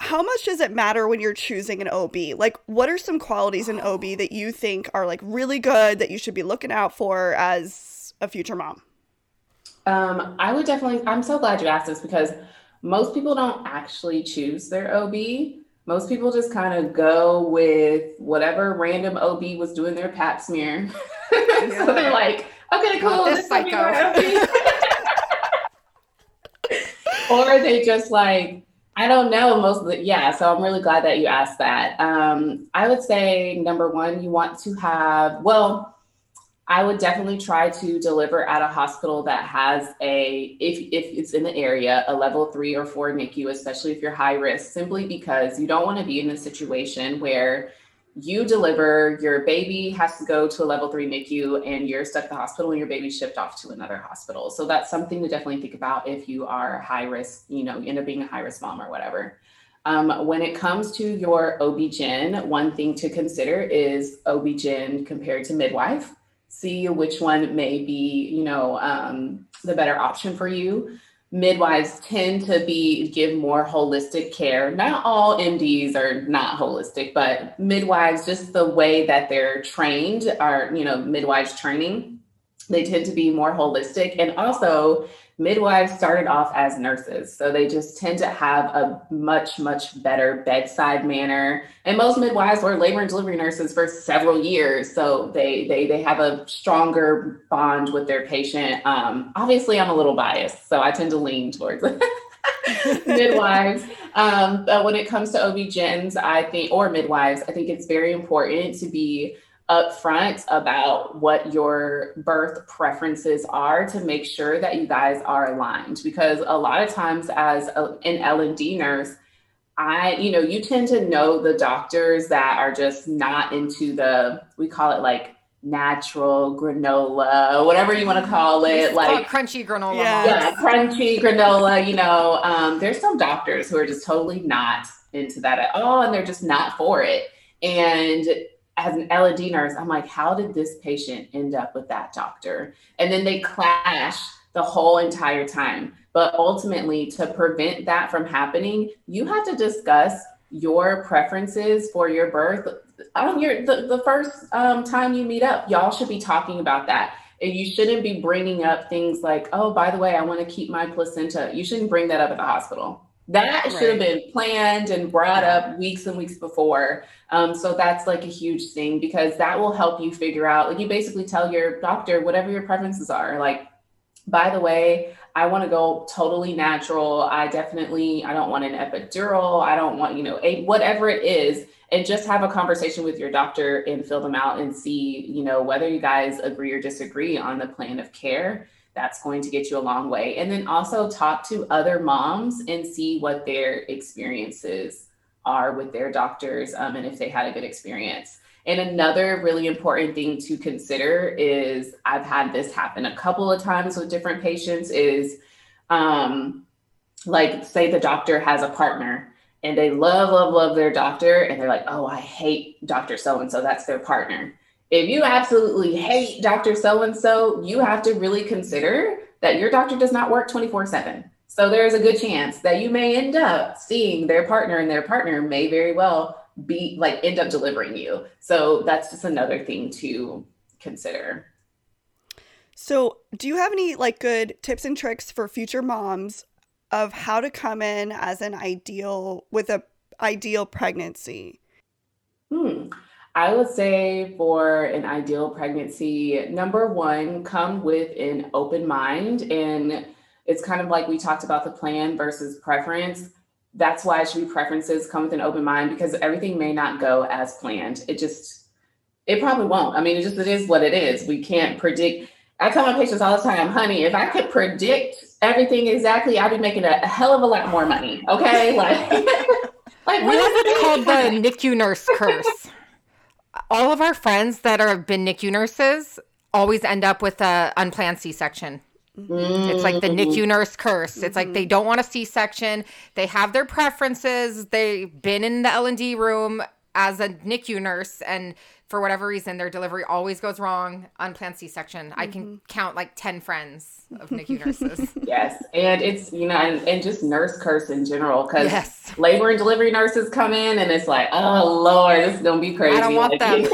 How much does it matter when you're choosing an OB? Like, what are some qualities in OB that you think are like really good that you should be looking out for as a future mom? Um, I would definitely, I'm so glad you asked this because most people don't actually choose their OB. Most people just kind of go with whatever random OB was doing their pap smear. Yeah. so they're like, okay, cool. This, this psycho. or they just like, I don't know most of the, yeah. So I'm really glad that you asked that. Um, I would say number one, you want to have, well, I would definitely try to deliver at a hospital that has a, if, if it's in the area, a level three or four NICU, especially if you're high risk, simply because you don't want to be in a situation where you deliver, your baby has to go to a level three NICU and you're stuck at the hospital and your baby's shipped off to another hospital. So that's something to definitely think about if you are high risk, you know, end up being a high risk mom or whatever. Um, when it comes to your OB-GYN, one thing to consider is OB-GYN compared to midwife see which one may be, you know, um, the better option for you. Midwives tend to be give more holistic care. Not all MDs are not holistic, but midwives, just the way that they're trained, are you know midwives training, they tend to be more holistic, and also midwives started off as nurses so they just tend to have a much much better bedside manner. And most midwives were labor and delivery nurses for several years so they they they have a stronger bond with their patient. Um, obviously i'm a little biased so i tend to lean towards midwives. Um, but when it comes to ob-gyns i think or midwives i think it's very important to be upfront about what your birth preferences are to make sure that you guys are aligned. Because a lot of times as a, an L&D nurse I you know you tend to know the doctors that are just not into the we call it like natural granola whatever you want to call it like crunchy granola. Yeah, yeah crunchy granola you know um, there's some doctors who are just totally not into that at all and they're just not for it. And as an L&D nurse, I'm like, how did this patient end up with that doctor? And then they clash the whole entire time. But ultimately, to prevent that from happening, you have to discuss your preferences for your birth on your the, the first um, time you meet up. Y'all should be talking about that. And you shouldn't be bringing up things like, oh, by the way, I want to keep my placenta. You shouldn't bring that up at the hospital. That right. should have been planned and brought up weeks and weeks before. Um, so that's like a huge thing because that will help you figure out, like, you basically tell your doctor whatever your preferences are. Like, by the way, I want to go totally natural. I definitely, I don't want an epidural. I don't want, you know, a, whatever it is. And just have a conversation with your doctor and fill them out and see, you know, whether you guys agree or disagree on the plan of care that's going to get you a long way. And then also talk to other moms and see what their experiences are with their doctors um, and if they had a good experience. And another really important thing to consider is I've had this happen a couple of times with different patients is um, like, say the doctor has a partner and they love, love, love their doctor and they're like, oh, I hate Dr. So and so, that's their partner if you absolutely hate Dr. So and so, you have to really consider that your doctor does not work 24 7. So there's a good chance that you may end up seeing their partner, and their partner may very well be like end up delivering you. So that's just another thing to consider. So, do you have any like good tips and tricks for future moms of how to come in as an ideal with a ideal pregnancy? Hmm. I would say for an ideal pregnancy, number one, come with an open mind. And it's kind of like we talked about the plan versus preference. That's why it should be preferences, come with an open mind because everything may not go as planned. It just, it probably won't. I mean, it just, it is what it is. We can't predict. I tell my patients all the time, honey, if I could predict everything exactly, I'd be making a, hell of a lot more money. Okay. Like, like what is it called the NICU nurse curse? All of our friends that have been NICU nurses always end up with a unplanned C-section. Mm-hmm. It's like the NICU nurse curse. It's like they don't want a C-section. They have their preferences. They've been in the L&D room as a NICU nurse and for whatever reason their delivery always goes wrong unplanned c-section mm-hmm. i can mm-hmm. count like 10 friends of nicu nurses yes and it's you know and, and just nurse curse in general because yes. labor and delivery nurses come in and it's like oh lord this is gonna be crazy i don't want like, them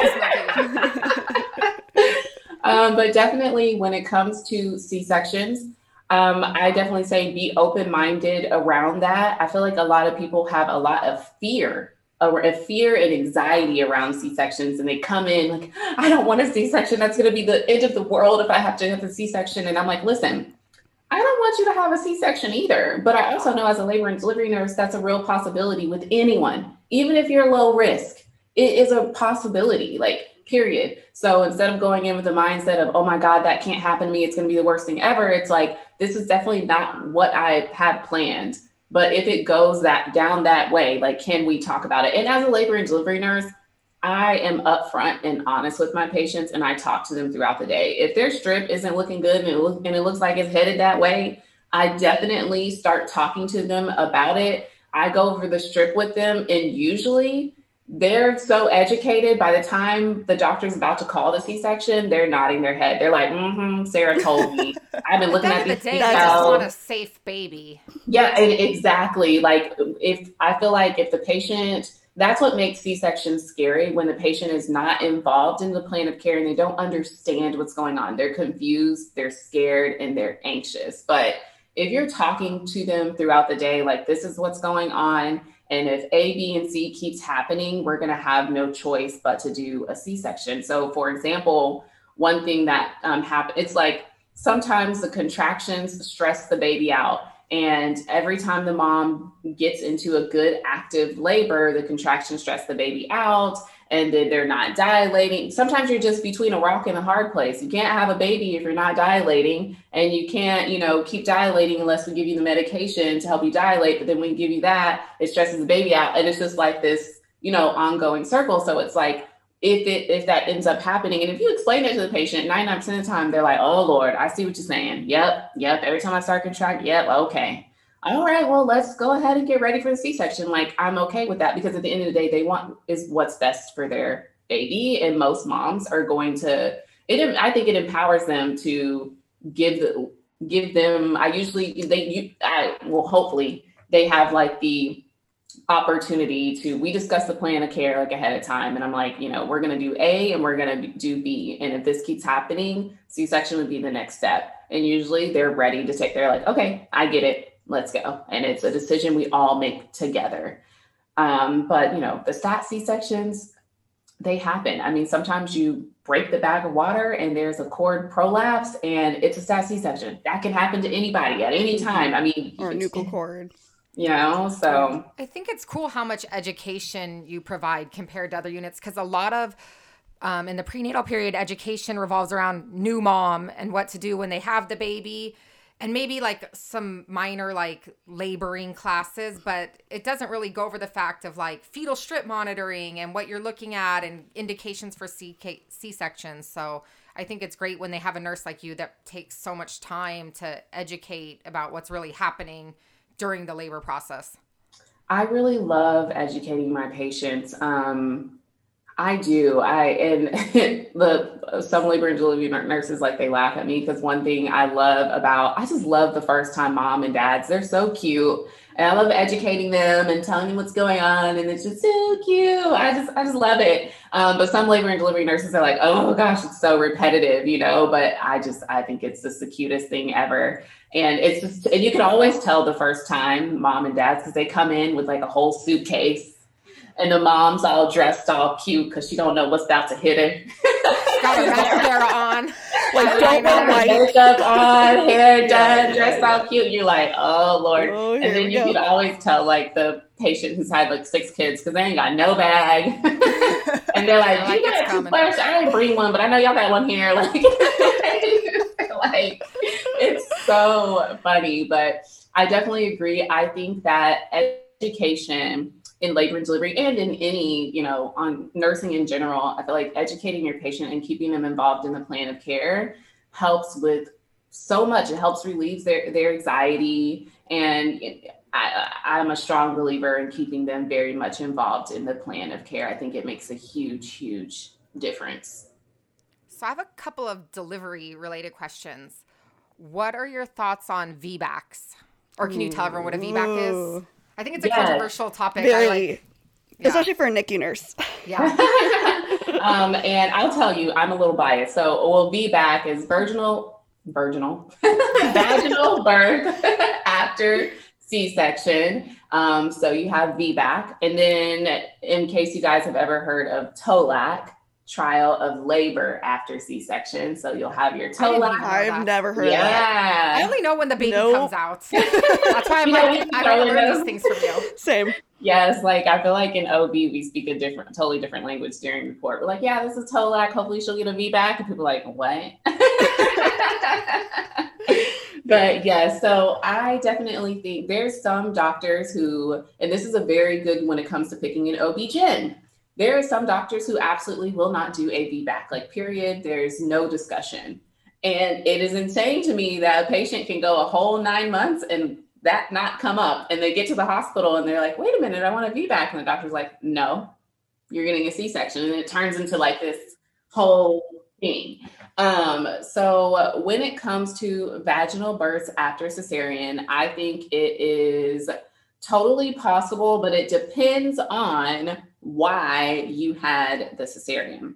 um, but definitely when it comes to c-sections Um, I definitely say be open minded around that. I feel like a lot of people have a lot of fear or Uh, a fear and anxiety around C-sections and they come in like, I don't want a C-section. That's going to be the end of the world if I have to have a C-section. And I'm like, listen, I don't want you to have a C-section either. But I also know as a labor and delivery nurse, that's a real possibility with anyone, even if you're low risk. It is a possibility, like period. So instead of going in with the mindset of, oh my God, that can't happen to me, it's going to be the worst thing ever. It's like, this is definitely not what I had planned. But if it goes that down that way, like, can we talk about it? And as a labor and delivery nurse, I am upfront and honest with my patients and I talk to them throughout the day. If their strip isn't looking good and it, look, and it looks like it's headed that way, I definitely start talking to them about it. I go over the strip with them and usually they're so educated. By the time the doctor's about to call the c-section they're nodding their head. They're like mm-hmm sarah told me. I've been looking at, the day i just want a safe baby. Yeah exactly. Like if i feel like if the patient that's what makes c-sections scary when the patient is not involved in the plan of care and they don't understand what's going on. They're confused they're scared and they're anxious. But if you're talking to them throughout the day like this is what's going on and if A, B, and C keeps happening, we're going to have no choice but to do a C section. So, for example, one thing that um, it's like sometimes the contractions stress the baby out. And every time the mom gets into a good active labor, the contractions stress the baby out and then they're not dilating. Sometimes you're just between a rock and a hard place. You can't have a baby if you're not dilating, and you can't, you know, keep dilating unless we give you the medication to help you dilate. But then we give you that, it stresses the baby out, and it's just like this, you know, ongoing circle. So it's like if it if that ends up happening, and if you explain it to the patient, 99% of the time they're like, "Oh Lord, I see what you're saying. Yep, yep. Every time I start contract, yep, okay." All right, well, let's go ahead and get ready for the C-section. Like I'm okay with that because at the end of the day, they want is what's best for their baby, and most moms are going to. It, I think it empowers them to give the give them. I usually they you I well hopefully they have like the opportunity to we discuss the plan of care like ahead of time and i'm like you know we're going to do a and we're going to do b and if this keeps happening c-section would be the next step and usually they're ready to take they're like okay i get it let's go. And it's a decision we all make together. Um, but you know, the stat C sections, they happen. I mean, sometimes you break the bag of water and there's a cord prolapse and it's a stat C section. That can happen to anybody at any mm-hmm. time. I mean, or a nuchal cord. You know, so I think it's cool how much education you provide compared to other units because a lot of um, in the prenatal period, education revolves around new mom and what to do when they have the baby and maybe like some minor like laboring classes but it doesn't really go over the fact of like fetal strip monitoring and what you're looking at and indications for C c-sections. So i think it's great when they have a nurse like you that takes so much time to educate about what's really happening during the labor process. I really love educating my patients. Um, I do. I and the some labor and delivery nurses like they laugh at me because one thing I love about I just love the first time mom and dads. They're so cute. And I love educating them and telling them what's going on, and it's just so cute. I just, I just love it. Um, but some labor and delivery nurses are like, "Oh gosh, it's so repetitive," you know. But I just, I think it's just the cutest thing ever. And it's just, and you can always tell the first time mom and dads because they come in with like a whole suitcase and the mom's all dressed all cute because she don't know what's about to hit her. Got her mascara on. Like don't know makeup on, hair done, dressed all cute. You're like, oh Lord. Oh, and then you go. can always tell like the patient who's had like six kids because they ain't got no bag. and they're like, you got a toothbrush? I didn't bring one, but I know y'all got one here. Like, like it's so funny. But I definitely agree. I think that education in labor and delivery and in any, you know, on nursing in general, I feel like educating your patient and keeping them involved in the plan of care helps with so much. It helps relieve their, their anxiety. And I, I'm a strong believer in keeping them very much involved in the plan of care. I think it makes a huge, huge difference. So I have a couple of delivery related questions. What are your thoughts on VBACs? Or can you tell everyone what a VBAC is? I think it's a controversial topic. Very, like, yeah. especially for a NICU nurse. Yeah. um, and I'll tell you, I'm a little biased. So, well, VBAC is virginal virginal, vaginal birth after C-section. Um, so you have VBAC. And then in case you guys have ever heard of TOLAC, trial of labor after C-section. So you'll have your TOLAC. I've never heard yeah. of that. I only know when the baby Nope. comes out. That's why I'm like, I don't learn these things from you. Same. Yes, like I feel like in OB we speak a different, totally different language during report. We're like, yeah, this is TOLAC. Hopefully she'll get a VBAC. And people are like, what? but yeah, so I definitely think there's some doctors who, and this is a very good when it comes to picking an OB-GYN. There are some doctors who absolutely will not do a VBAC, like period. There's no discussion. And it is insane to me that a patient can go a whole nine months and that not come up. And they get to the hospital and they're like, wait a minute, I want a VBAC. And the doctor's like, no, you're getting a C section. And it turns into like this whole thing. Um, so when it comes to vaginal births after cesarean, I think it is totally possible, but it depends on why you had the cesarean.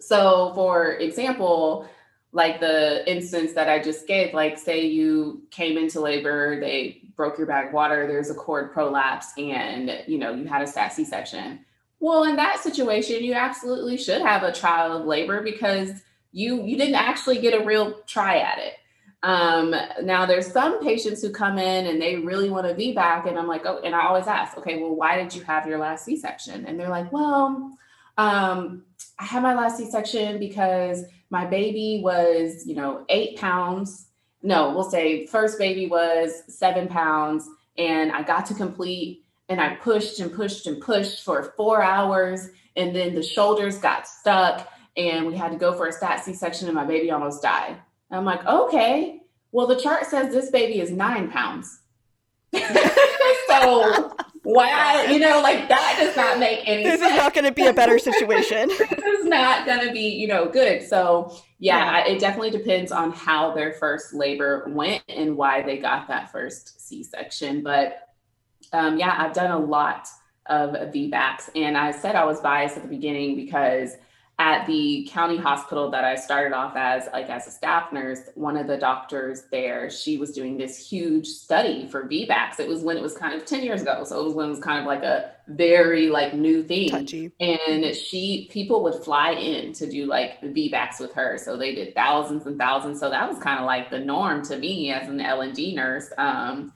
So, for example, like the instance that I just gave, like say you came into labor, they broke your bag of water, there's a cord prolapse, and you know you had a stat C-section. Well, in that situation, you absolutely should have a trial of labor because you you didn't actually get a real try at it. Um, now there's some patients who come in and they really want to VBAC, and I'm like, oh, and I always ask, okay, well, why did you have your last C-section? And they're like, well, um, I had my last C-section because my baby was, you know, eight pounds. No, we'll say first baby was seven pounds, and I got to complete, and I pushed and pushed and pushed for four hours, and then the shoulders got stuck, and we had to go for a stat C-section, and my baby almost died. And I'm like, okay, well, the chart says this baby is nine pounds. so why, you know, like that does not make any This sense is not going to be a better situation. this is not going to be, you know, good. So, yeah, it definitely depends on how their first labor went and why they got that first C section. But um, yeah, I've done a lot of VBACs, and I said I was biased at the beginning because at the county hospital that I started off as, like as a staff nurse, one of the doctors there, she was doing this huge study for VBACs. It was when it was kind of 10 years ago. So it was when it was kind of like a very like new thing. Touchy. And she people would fly in to do like VBACs with her. So they did thousands and thousands. So that was kind of like the norm to me as an L and D nurse. Um,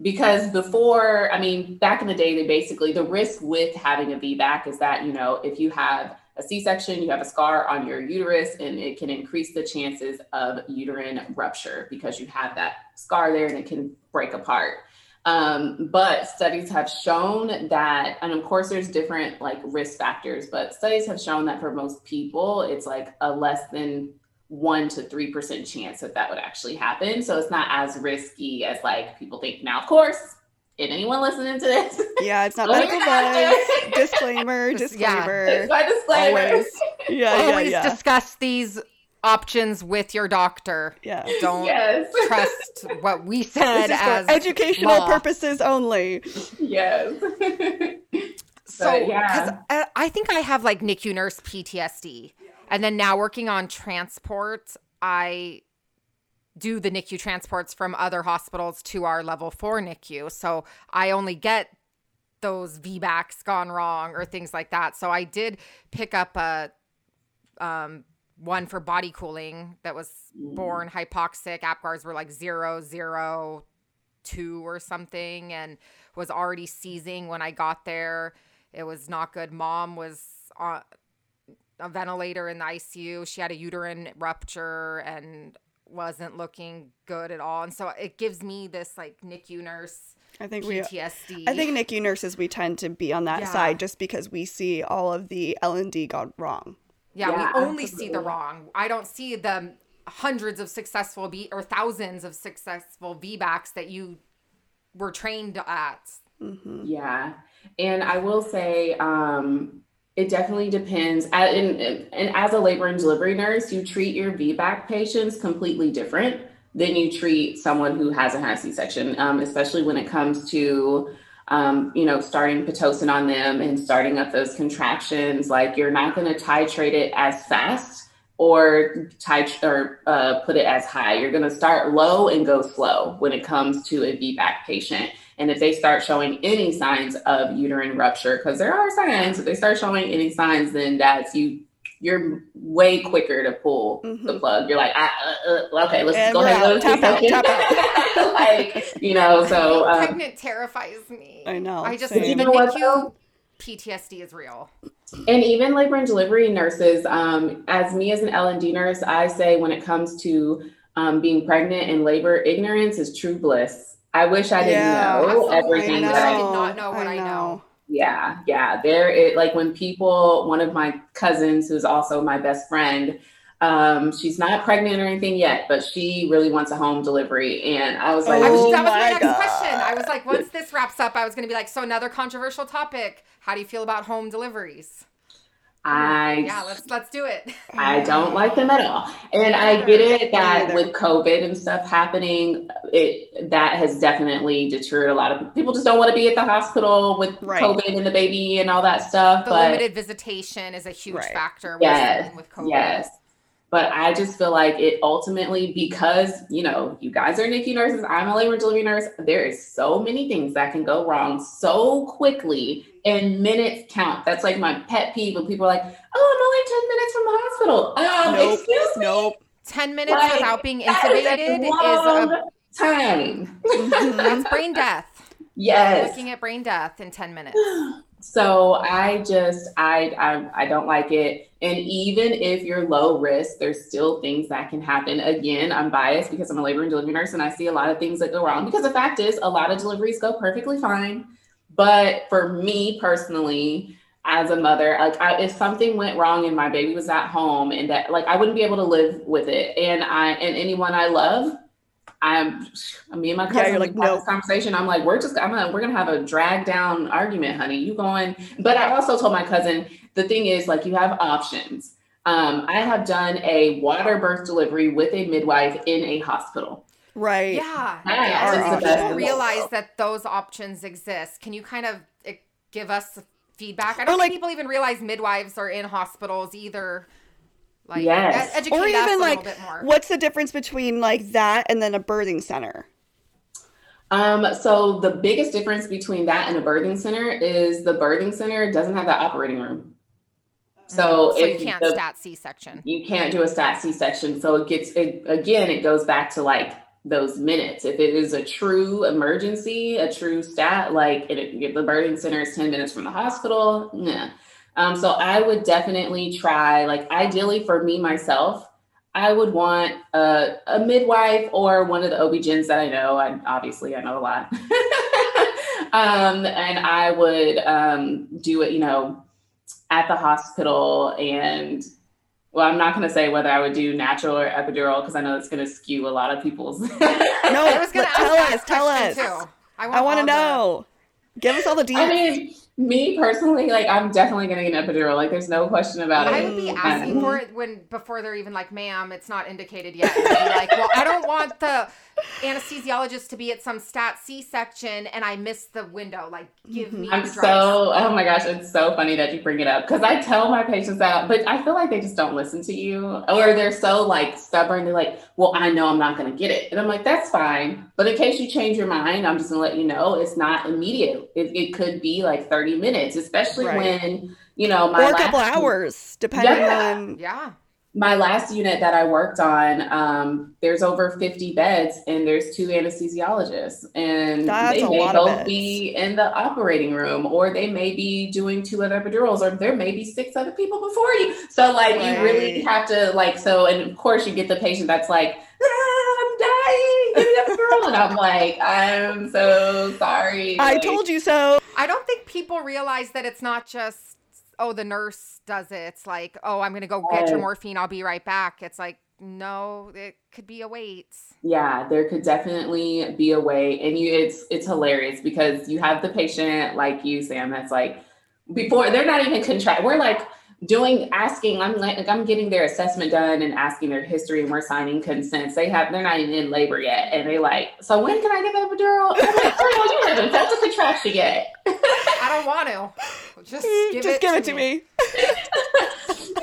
because before, I mean, back in the day, they basically the risk with having a VBAC is that, you know, if you have a C-section, you have a scar on your uterus, and it can increase the chances of uterine rupture because you have that scar there and it can break apart. Um, but studies have shown that, and of course, there's different like risk factors, but studies have shown that for most people, it's like a less than one to three percent chance that that would actually happen. So it's not as risky as like people think. Now, of course, if anyone listening to this, Yeah, it's not medical advice. Disclaimer, Just- yeah. disclaimer. it's my disclaimer. Always. Yeah, yeah, Always yeah. discuss these options with your doctor. yeah. Don't Yes. trust what we This said is as for educational law. purposes only. yes. So, But, yeah. because I, uh, I think I have like NICU nurse PTSD, and then now working on transport, I do the NICU transports from other hospitals to our level four NICU. So I only get those VBACs gone wrong or things like that. So I did pick up a um, one for body cooling that was born hypoxic. APGARs were like zero, zero, two or something, and was already seizing when I got there. It was not good. Mom was on a ventilator in the ICU. She had a uterine rupture and wasn't looking good at all. And so it gives me this like NICU nurse I think we PTSD. I think NICU nurses we tend to be on that Yeah. side just because we see all of the L and D gone wrong. Yeah, Yeah, we only see the wrong. I don't see the hundreds of successful V or thousands of successful VBACs that you were trained at. hmm Yeah. And I will say, um, it definitely depends. And, and, as a labor and delivery nurse, you treat your VBAC patients completely different than you treat someone who hasn't had a C-section, um, especially when it comes to, um, you know, starting Pitocin on them and starting up those contractions. Like you're not going to titrate it as fast or tit- or uh, put it as high. You're going to start low and go slow when it comes to a VBAC patient. And if they start showing any signs of uterine rupture, because there are signs, if they start showing any signs, then that's you. You're way quicker to pull mm-hmm. the plug. You're like, uh, uh, okay, let's and go ahead. Out. Tap out, tap out. like, you know, so um, pregnant terrifies me. I know. I just same. even think you PTSD is real. And even labor and delivery nurses, um, as me as an L and D nurse, I say when it comes to um, being pregnant and labor, ignorance is true bliss I wish I didn't yeah, know everything that I, I did not know what I know. I know. Yeah, yeah. There, it like when people, one of my cousins, who's also my best friend, um, she's not pregnant or anything yet, but she really wants a home delivery. And I was like, oh, was, that was my, my next God. question. I was like, once this wraps up, I was going to be like, so another controversial topic. How do you feel about home deliveries? I yeah, let's let's do it. I don't like them at all, and I get it that with COVID and stuff happening, it that has definitely deterred a lot of people. Just don't want to be at the hospital with right. COVID and the baby and all that stuff. The but, limited visitation is a huge right. factor. Yes, with COVID. Yes, but I just feel like it ultimately, because, you know, you guys are NICU nurses, I'm a labor and delivery nurse, there is so many things that can go wrong so quickly and minutes count. That's like my pet peeve when people are like, oh, I'm only 10 minutes from the hospital. Um, nope, excuse me. Nope. 10 minutes like, without being intubated is, is a time. That's brain death. Yes. Looking at brain death in 10 minutes. So I just I, I I don't like it. And even if you're low risk, there's still things that can happen. Again, I'm biased because I'm a labor and delivery nurse and I see a lot of things that go wrong. Because the fact is a lot of deliveries go perfectly fine. But for me personally, as a mother, like I, if something went wrong and my baby was at home and that like I wouldn't be able to live with it. And I and anyone I love, I'm me and my cousin yeah, you're like, no. this conversation. I'm like, we're just I'm gonna we're gonna have a drag down argument, honey. You going, but I also told my cousin the thing is like you have options. Um, I have done a water birth delivery with a midwife in a hospital. Right. Yeah. yeah. People realize that those options exist. Can you kind of eh, give us feedback? I don't or think like, people even realize midwives are in hospitals either. Like, yes. educate or even like, what's the difference between like that and then a birthing center? Um, so the biggest difference between that and a birthing center is the birthing center doesn't have that operating room. So, so if you can't the, stat C section. You can't do a stat C section. So it gets it, again, it goes back to like those minutes. If it is a true emergency, a true stat, like it, the birthing center is 10 minutes from the hospital, yeah. Um, so I would definitely try, like, ideally for me myself, I would want a, a midwife or one of the OB-GYNs that I know. I obviously I know a lot. um, and I would um, do it, you know, at the hospital and well, I'm not going to say whether I would do natural or epidural because I know it's going to skew a lot of people's. no, I was going to tell us, tell us. Too. I want to know. The... Give us all the details. I mean, me personally, like I'm definitely gonna get an epidural. Like there's no question about it. I would be asking for it when before they're even like, ma'am, it's not indicated yet. like, well, I don't want the anesthesiologist to be at some stat C section and I missed the window. Like, give mm-hmm. me. I'm so. Oh my gosh, it's so funny that you bring it up because I tell my patients that, but I feel like they just don't listen to you, or they're so like stubborn. They're like, well, I know I'm not gonna get it, and I'm like, that's fine. But in case you change your mind, I'm just gonna let you know it's not immediate. It, it could be like 30 minutes, especially right. when you know my or a couple hours, depending yeah. on yeah my last unit that I worked on, um, there's over 50 beds and there's two anesthesiologists, and That's they may both be in the operating room, or they may be doing two other epidurals, or there may be six other people before you. So, like, right. you really have to, like, so, and of course, you get the patient that's like, ah, I'm dying, give me epidural, and I'm like, I'm so sorry. I like, told you so. I don't think people realize that it's not just oh, the nurse does it. It's like, oh, I'm going to go get your morphine. I'll be right back. It's like, no, it could be a wait. Yeah, there could definitely be a wait. And you it's it's hilarious because you have the patient like you, Sam, that's like before they're not even contract. We're like doing asking i'm like i'm getting their assessment done and asking their history and we're signing consents. They have they're not even in labor yet. And they like so when can i get the epidural? I'm like oh you haven't felt a contraction yet. I don't want to. Just mm, give just it give to it to me, me.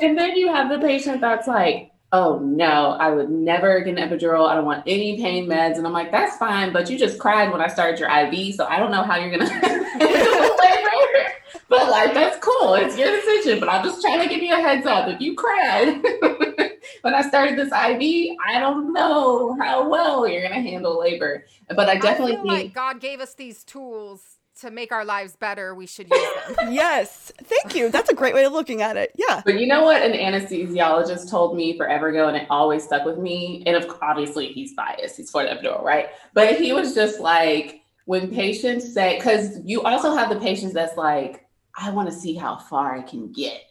and then you have the patient that's like, oh no, I would never get an epidural. I don't want any pain meds. And I'm like, that's fine, but you just cried when I started your IV, so I don't know how you're gonna But like that's cool. It's your decision. But I'm just trying to give you a heads up. If you cried when I started this IV, I don't know how well you're gonna handle labor. But I definitely I feel think like God gave us these tools to make our lives better. We should use them. yes. Thank you. That's a great way of looking at it. Yeah. But you know what an anesthesiologist told me forever ago, and it always stuck with me. And of, obviously, he's biased. He's for the epidural, right? But he was just like, when patients say, because you also have the patients that's like, I want to see how far I can get.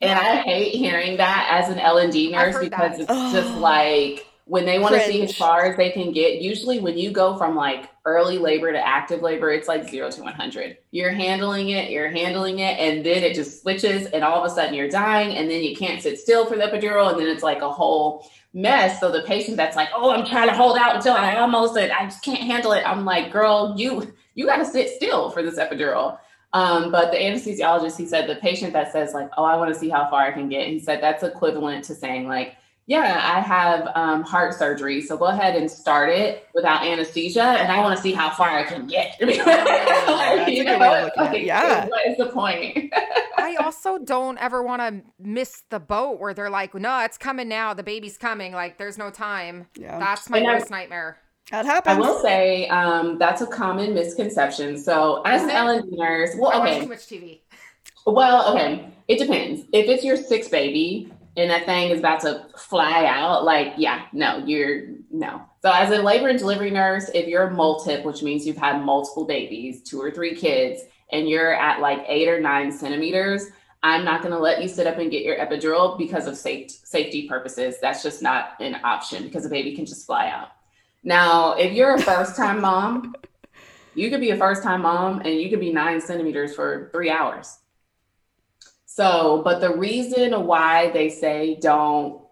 And I hate hearing that as an L&D nurse because that. it's just like when they want to see as far as they can get. Usually when you go from like early labor to active labor, it's like 0 to 100. You're handling it, you're handling it and then it just switches and all of a sudden you're dying and then you can't sit still for the epidural and then it's like a whole mess. So the patient that's like, "Oh, I'm trying to hold out until I almost it, I just can't handle it." I'm like, "Girl, you you got to sit still for this epidural." Um, but the anesthesiologist, he said the patient that says like, "Oh, I want to see how far I can get," he said that's equivalent to saying like, "Yeah, I have um, heart surgery, so go ahead and start it without anesthesia, and I want to see how far I can get." like, you know, like, yeah, what is the point? I also don't ever want to miss the boat where they're like, "No, it's coming now. The baby's coming. Like, there's no time." Yeah, that's my worst nightmare. That happens. I will say um, that's a common misconception. So as an nurse, well, okay. too much TV. Well, okay. It depends. If it's your sixth baby and that thing is about to fly out, like, yeah, no, you're no. So as a labor and delivery nurse, if you're a multip, which means you've had multiple babies, two or three kids, and you're at like eight or nine centimeters, I'm not going to let you sit up and get your epidural because of safety safety purposes. That's just not an option because a baby can just fly out. Now, if you're a first time mom, you could be a first time mom and you could be nine centimeters for three hours. So, but the reason why they say don't,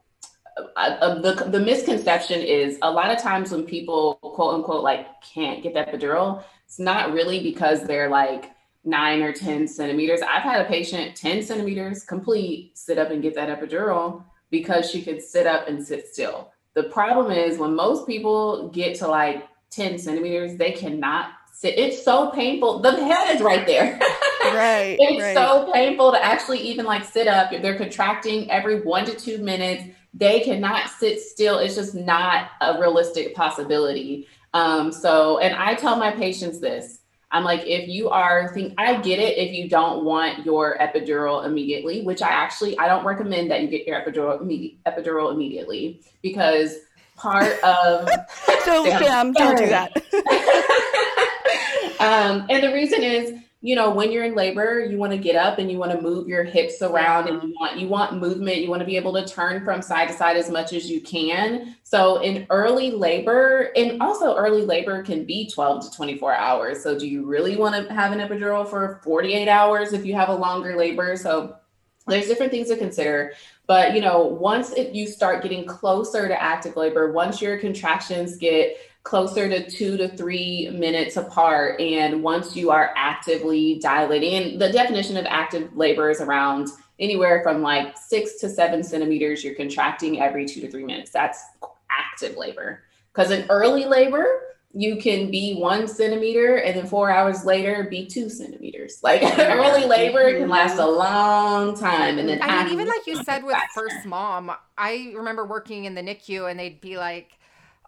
uh, uh, the, the misconception is a lot of times when people quote unquote like can't get that epidural, it's not really because they're like nine or 10 centimeters. I've had a patient 10 centimeters complete sit up and get that epidural because she could sit up and sit still. The problem is when most people get to like 10 centimeters, they cannot sit. It's so painful. The head is right there. right. it's right. so painful to actually even like sit up. They're contracting every one to two minutes. They cannot sit still. It's just not a realistic possibility. Um, so, and I tell my patients this I'm like, if you are think I get it if you don't want your epidural immediately, which I actually I don't recommend that you get your epidural immediate, epidural immediately because part of so Sam, don't do that. um, and the reason is you know when you're in labor you want to get up and you want to move your hips around and you want you want movement you want to be able to turn from side to side as much as you can. So in early labor and also early labor can be 12 to 24 hours. So do you really want to have an epidural for 48 hours if you have a longer labor? So there's different things to consider. But you know once it, you start getting closer to active labor once your contractions get closer to two to three minutes apart. And once you are actively dilating, and the definition of active labor is around anywhere from like six to seven centimeters, you're contracting every two to three minutes. That's active labor. Because in early labor, you can be one centimeter and then four hours later be two centimeters. Like early labor can last a long time. And then I mean, even like you said with first mom, I remember working in the NICU and they'd be like,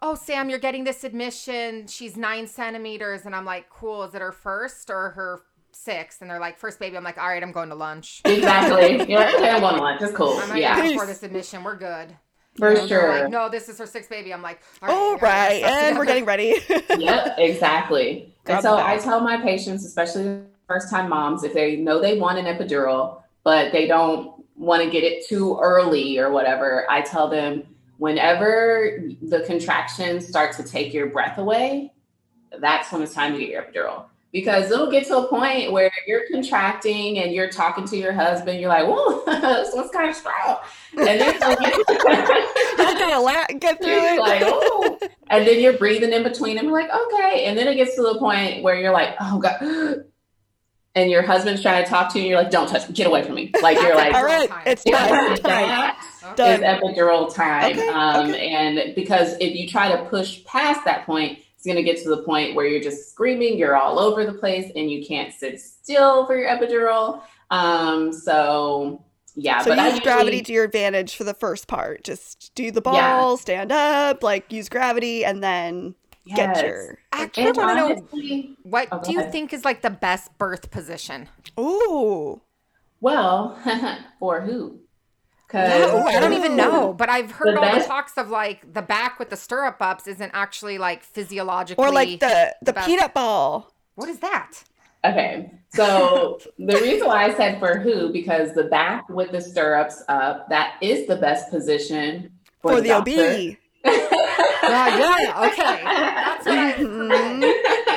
oh, Sam, you're getting this admission. She's nine centimeters. And I'm like, cool. Is it her first or her sixth? And they're like, first baby. I'm like, all right, I'm going to lunch. Exactly. You're like, okay, I'm going to lunch. It's cool. I'm yeah. for this admission. We're good. For you know, sure. Like, no, this is her sixth baby. I'm like, all right. All right. And we're getting ready. yep, exactly. and so I tell my patients, especially first time moms, if they know they want an epidural, but they don't want to get it too early or whatever, I tell them, whenever the contractions start to take your breath away, that's when it's time to get your epidural. Because it'll get to a point where you're contracting and you're talking to your husband, you're like, "Whoa, this one's kind of strong," and then you're gonna get through it. Like, oh, and then you're breathing in between them, like, okay, and then it gets to the point where you're like, "Oh God," and your husband's trying to talk to you, and you're like, "Don't touch me, get away from me!" Like you're like, All right, it's time. It's time. that Okay. is epidural time. Okay, um, okay. And because if you try to push past that point, it's going to get to the point where you're just screaming, you're all over the place, and you can't sit still for your epidural. Um, so yeah, So but I use gravity to your advantage for the first part. Just do the ball, Yeah. stand up, like use gravity, and then get Yes. your. Actually, I want to know what Oh, do you ahead. think is like the best birth position? Ooh. well, for who? Yeah, ooh, I don't even know, but I've heard The all the talks of like the back with the stirrup ups isn't actually like physiologically Or like the the best. peanut ball. What is that? Okay, so the reason why I said for who because the back with the stirrups up that is the best position for, For the doctor. OB. Yeah, yeah, okay. That's what I Mhm.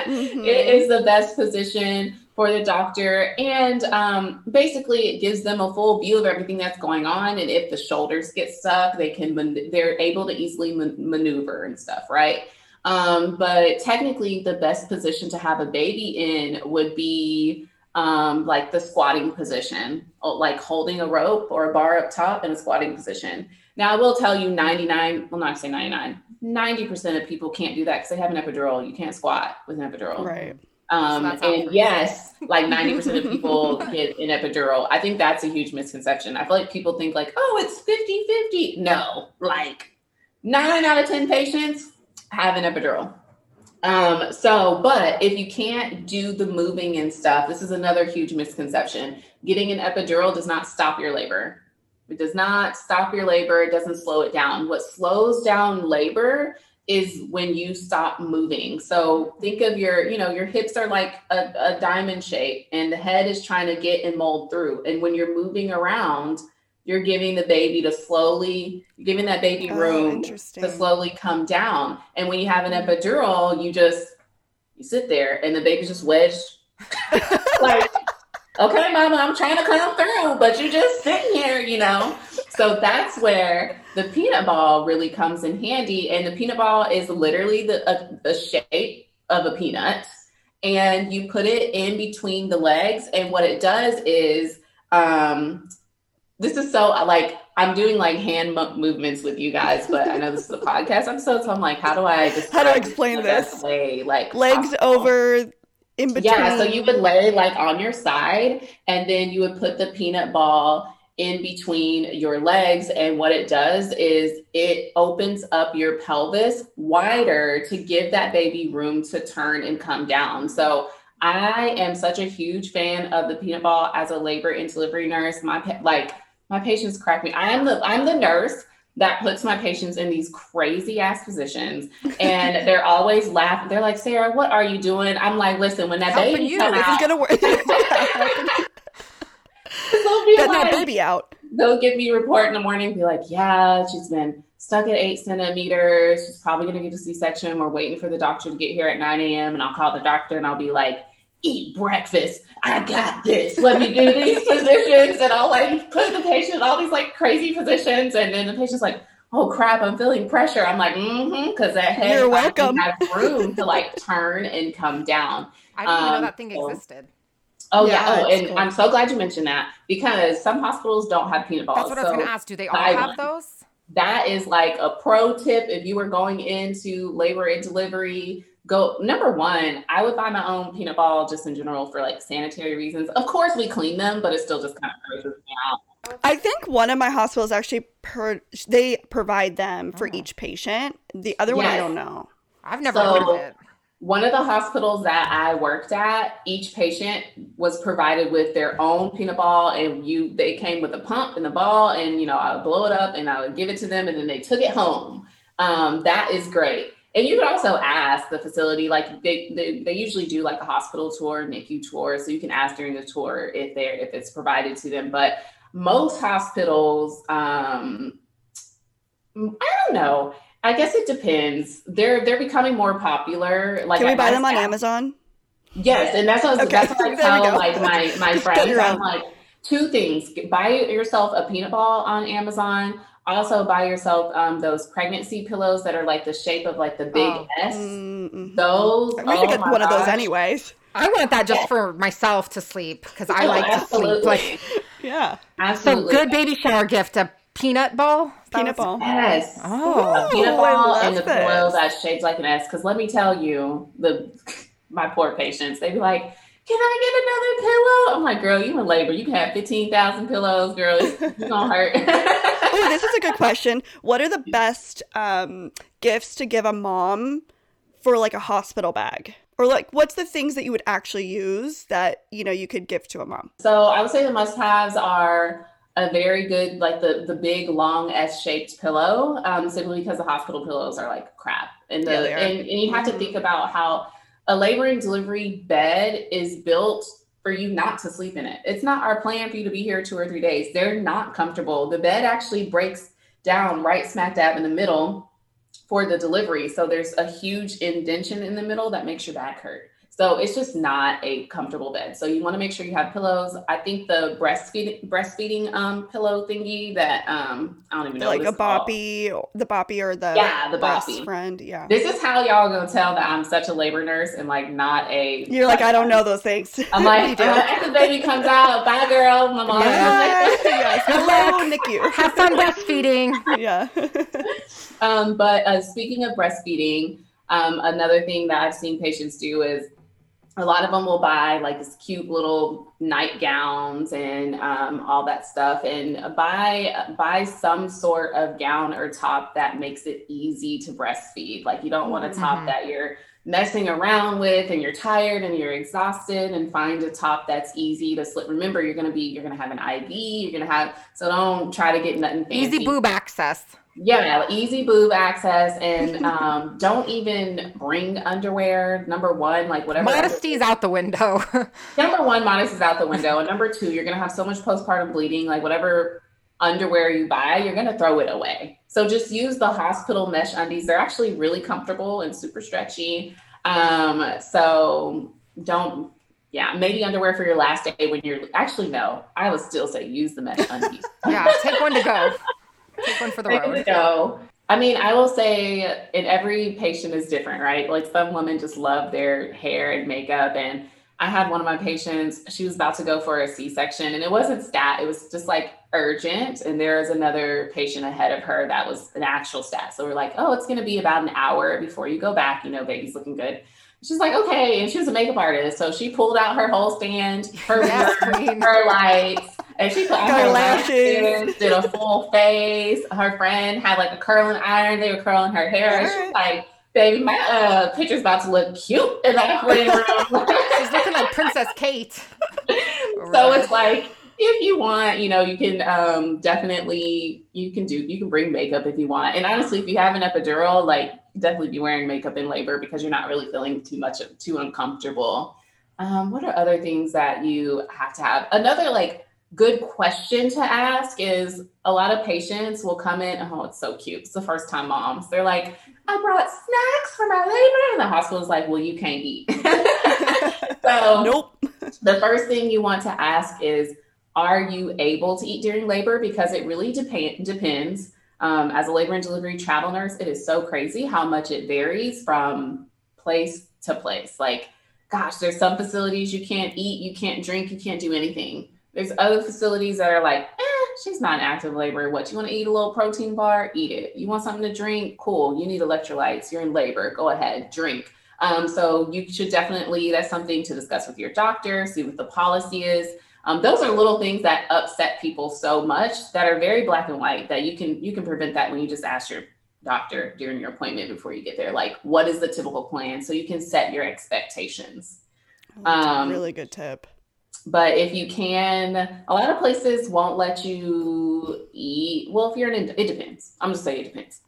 Mhm. it is the best position for the doctor and um, basically it gives them a full view of everything that's going on and if the shoulders get stuck they can man- they're able to easily man- maneuver and stuff right um, but technically the best position to have a baby in would be um, like the squatting position uh, like holding a rope or a bar up top in a squatting position now i will tell you 99 well not say 99 90% of people can't do that because they have an epidural you can't squat with an epidural Right. um, So and yes, like 90% of people get an epidural. I think that's a huge misconception. I feel like people think like, oh, it's 50 50. No, like nine out of 10 patients have an epidural. Um, so, but if you can't do the moving and stuff, this is another huge misconception. Getting an epidural does not stop your labor. It does not stop your labor. It doesn't slow it down. What slows down labor is when you stop moving. So think of your, you know, your hips are like a, a diamond shape and the head is trying to get and mold through. And when you're moving around, you're giving the baby to slowly, you're giving that baby Oh, room interesting. to slowly come down. And when you have an epidural, you just you sit there and the baby's just wedged. like, okay, mama, I'm trying to come through, but you just sitting here, you know. So that's where the peanut ball really comes in handy. And the peanut ball is literally the a, the shape of a peanut. And you put it in between the legs. And what it does is um this is so like I'm doing like hand mo- movements with you guys, but I know this is a podcast episode, so I'm like, how do I just How do I explain this? Way like Legs possible? over in between. Yeah, so you would lay like on your side, and then you would put the peanut ball in between your legs. And what it does is it opens up your pelvis wider to give that baby room to turn and come down. So I am such a huge fan of the peanut ball as a labor and delivery nurse. My like my patients crack me. I am the I'm the nurse that puts my patients in these crazy ass positions and they're always laughing. They're like, Sarah, what are you doing? I'm like, listen, when that Helping baby you. come this is out, gonna work. they'll be that baby out. they'll give me a report in the morning, be like, yeah, she's been stuck at eight centimeters. She's probably gonna get a C-section. We're waiting for the doctor to get here at 9 a.m. And I'll call the doctor and I'll be like, eat breakfast. I got this. Let me do these positions. And I'll like put the patient in all these like crazy positions. And then the patient's like, oh crap, I'm feeling pressure. I'm like, mm-hmm, because that head You're finally welcome. has room to like turn and come down. I didn't even know Um, that thing so- existed. Oh Yeah, yeah. Oh, and cool. I'm so glad you mentioned that because some hospitals don't have peanut balls. That's what I was So- going to ask. Do they all buy have one. those? that is like a pro tip if you are going into labor and delivery go number one i would buy my own peanut ball just in general for like sanitary reasons of course we clean them but it still just kind of grosses me out I think one of my hospitals actually per they provide them for Oh. each patient. The other one I don't know. I've never heard of it. one of the hospitals that i worked at each patient was provided with their own peanut ball and you they came with a pump and the ball and you know i would blow it up and i would give it to them and then they took it home um, that is great and you could also ask the facility like they, they they usually do like a hospital tour nicu tour so you can ask during the tour if they're if it's provided to them. But most hospitals um i don't know. I guess it depends. They're they're becoming more popular. Like Can we at buy them on Amazon? Yes, and that's what, Okay, that's what I tell like my my friends. I'm like two things: buy yourself a peanut ball on Amazon. Also, buy yourself um, those pregnancy pillows that are like the shape of like the big Oh. S. Mm-mm. Those We oh get my one of those anyways. I want that just for myself to sleep because I Oh, like to sleep. absolutely. Like Yeah. so, good baby shower gift: a peanut ball. Peanut was- ball. Yes. Oh, peanut Oh, ball and the pillow this. that's shaped like an S. Because let me tell you, the my poor patients, they'd be like, "Can I get another pillow?" I'm like, "Girl, you in labor. You can have fifteen thousand pillows, girl. It's gonna hurt." Oh, this is a good question. What are the best um, gifts to give a mom for like a hospital bag? Or like, what's the things that you would actually use that you know you could give to a mom? So I would say the must-haves are a very good, like the the big long S-shaped pillow, um, simply because the hospital pillows are like crap, and the Yeah, and, and you have to think about how a labor and delivery bed is built for you not to sleep in it. It's not our plan for you to be here two or three days. They're not comfortable. The bed actually breaks down right smack dab in the middle for the delivery. So there's a huge indention in the middle that makes your back hurt. So it's just not a comfortable bed. So you want to make sure you have pillows. I think the breastfeeding breastfeeding um pillow thingy that um I don't even know like what a it's called. boppy, the boppy or the Yeah, the breast boppy. friend. Yeah. This is how y'all gonna tell that I'm such a labor nurse and like not a. You're like, I don't know those things. I'm You like, do. uh, after the baby comes out, bye girl, my mom. Yes, yes. Hello, NICU. have fun breastfeeding. yeah. Um, but uh, speaking of breastfeeding, um, another thing that I've seen patients do is a lot of them will buy like this cute little nightgowns and um, all that stuff, and buy buy some sort of gown or top that makes it easy to breastfeed. Like you don't want a top Mhm. that you're messing around with and you're tired and you're exhausted and find a top that's easy to slip remember you're going to be you're going to have an iv you're going to have so don't try to get nothing fancy. Easy boob access. Yeah, easy boob access, and um, don't even bring underwear. Number one, like whatever. Modesty's out the window. Number one, modest is out the window, and number two, you're gonna have so much postpartum bleeding. Like whatever underwear you buy, you're gonna throw it away. So just use the hospital mesh undies. They're actually really comfortable and super stretchy. Um, so don't. Yeah, maybe underwear for your last day when you're actually no. I would still say use the mesh undies. yeah, take one to go. Take one for the road. go. I mean, I will say, and every patient is different, right? Like some women just love their hair and makeup. And I had one of my patients, she was about to go for a C section, and it wasn't stat, it was just like urgent. And there was another patient ahead of her that was an actual stat. So we're like, oh, it's going to be about an hour before you go back. You know, baby's looking good. She's like, okay. And she was a makeup artist. So she pulled out her whole stand, her, Yes, her lights, and she put on her lashes. lashes, did a full face. Her friend had like a curling iron. They were curling her hair. And she was like, baby, my uh, picture's about to look cute in that waiting room. She's looking like Princess Kate. so it's like if you want you know you can um definitely you can do you can bring makeup if you want and honestly if you have an epidural like definitely be wearing makeup in labor because you're not really feeling too much too uncomfortable um what are other things that you have to have another like good question to ask is a lot of patients will come in oh it's so cute it's the first time moms they're like i brought snacks for my labor and the hospital's like well you can't eat so nope. the first thing you want to ask is Are you able to eat during labor? Because it really dep- depends. Um, as a labor and delivery travel nurse, it is so crazy how much it varies from place to place. Like, gosh, there's some facilities you can't eat, you can't drink, you can't do anything. There's other facilities that are like, eh, she's not in active labor. What, you want to eat a little protein bar? Eat it. You want something to drink? Cool. You need electrolytes. You're in labor. Go ahead, drink. Um, so you should definitely, that's something to discuss with your doctor, see what the policy is. Um, those are little things that upset people so much that are very black and white that you can you can prevent that when you just ask your doctor during your appointment before you get there like what is the typical plan so you can set your expectations Um, really good tip. But if you can a lot of places won't let you eat. Well if you're in it depends. I'm just saying it depends.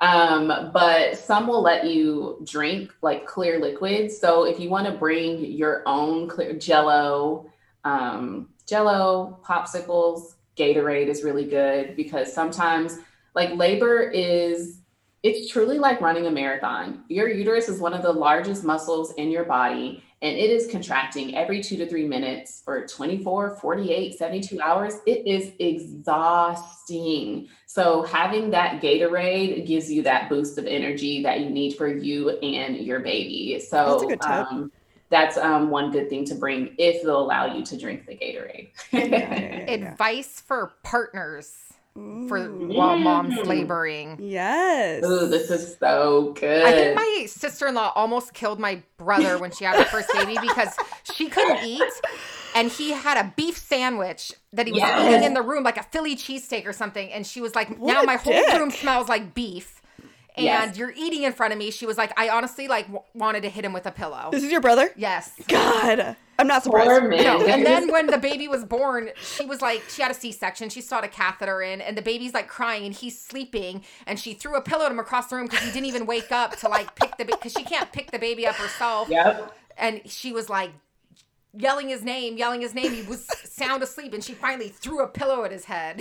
Um, but some will let you drink like clear liquids. So if you want to bring your own clear jello um, jello popsicles gatorade is really good because sometimes like labor is it's truly like running a marathon. Your uterus is one of the largest muscles in your body and it is contracting every two to three minutes for 24 48 72 hours it is exhausting so having that gatorade gives you that boost of energy that you need for you and your baby so That's a good tip. um, that's um, one good thing to bring if they'll allow you to drink the Gatorade. Yeah, yeah, yeah. Advice for partners for Ooh. while mom's Mm. laboring. Yes. Ooh, this is so good. I think my sister in law almost killed my brother when she had her first baby because she couldn't eat. And he had a beef sandwich that he was Yes. eating in the room, like a Philly cheesesteak or something. And she was like, What Now a my whole room smells like beef. And Yes. you're eating in front of me. She was like, I honestly like w- wanted to hit him with a pillow. This is your brother? Yes. God. I'm not surprised. No, and then when the baby was born, she was like, she had a C section. She saw a catheter in, and the baby's like crying, and he's sleeping. And she threw a pillow at him across the room because he didn't even wake up to like pick the because she can't pick the baby up herself. Yep. And she was like yelling his name, yelling his name. He was sound asleep, and she finally threw a pillow at his head.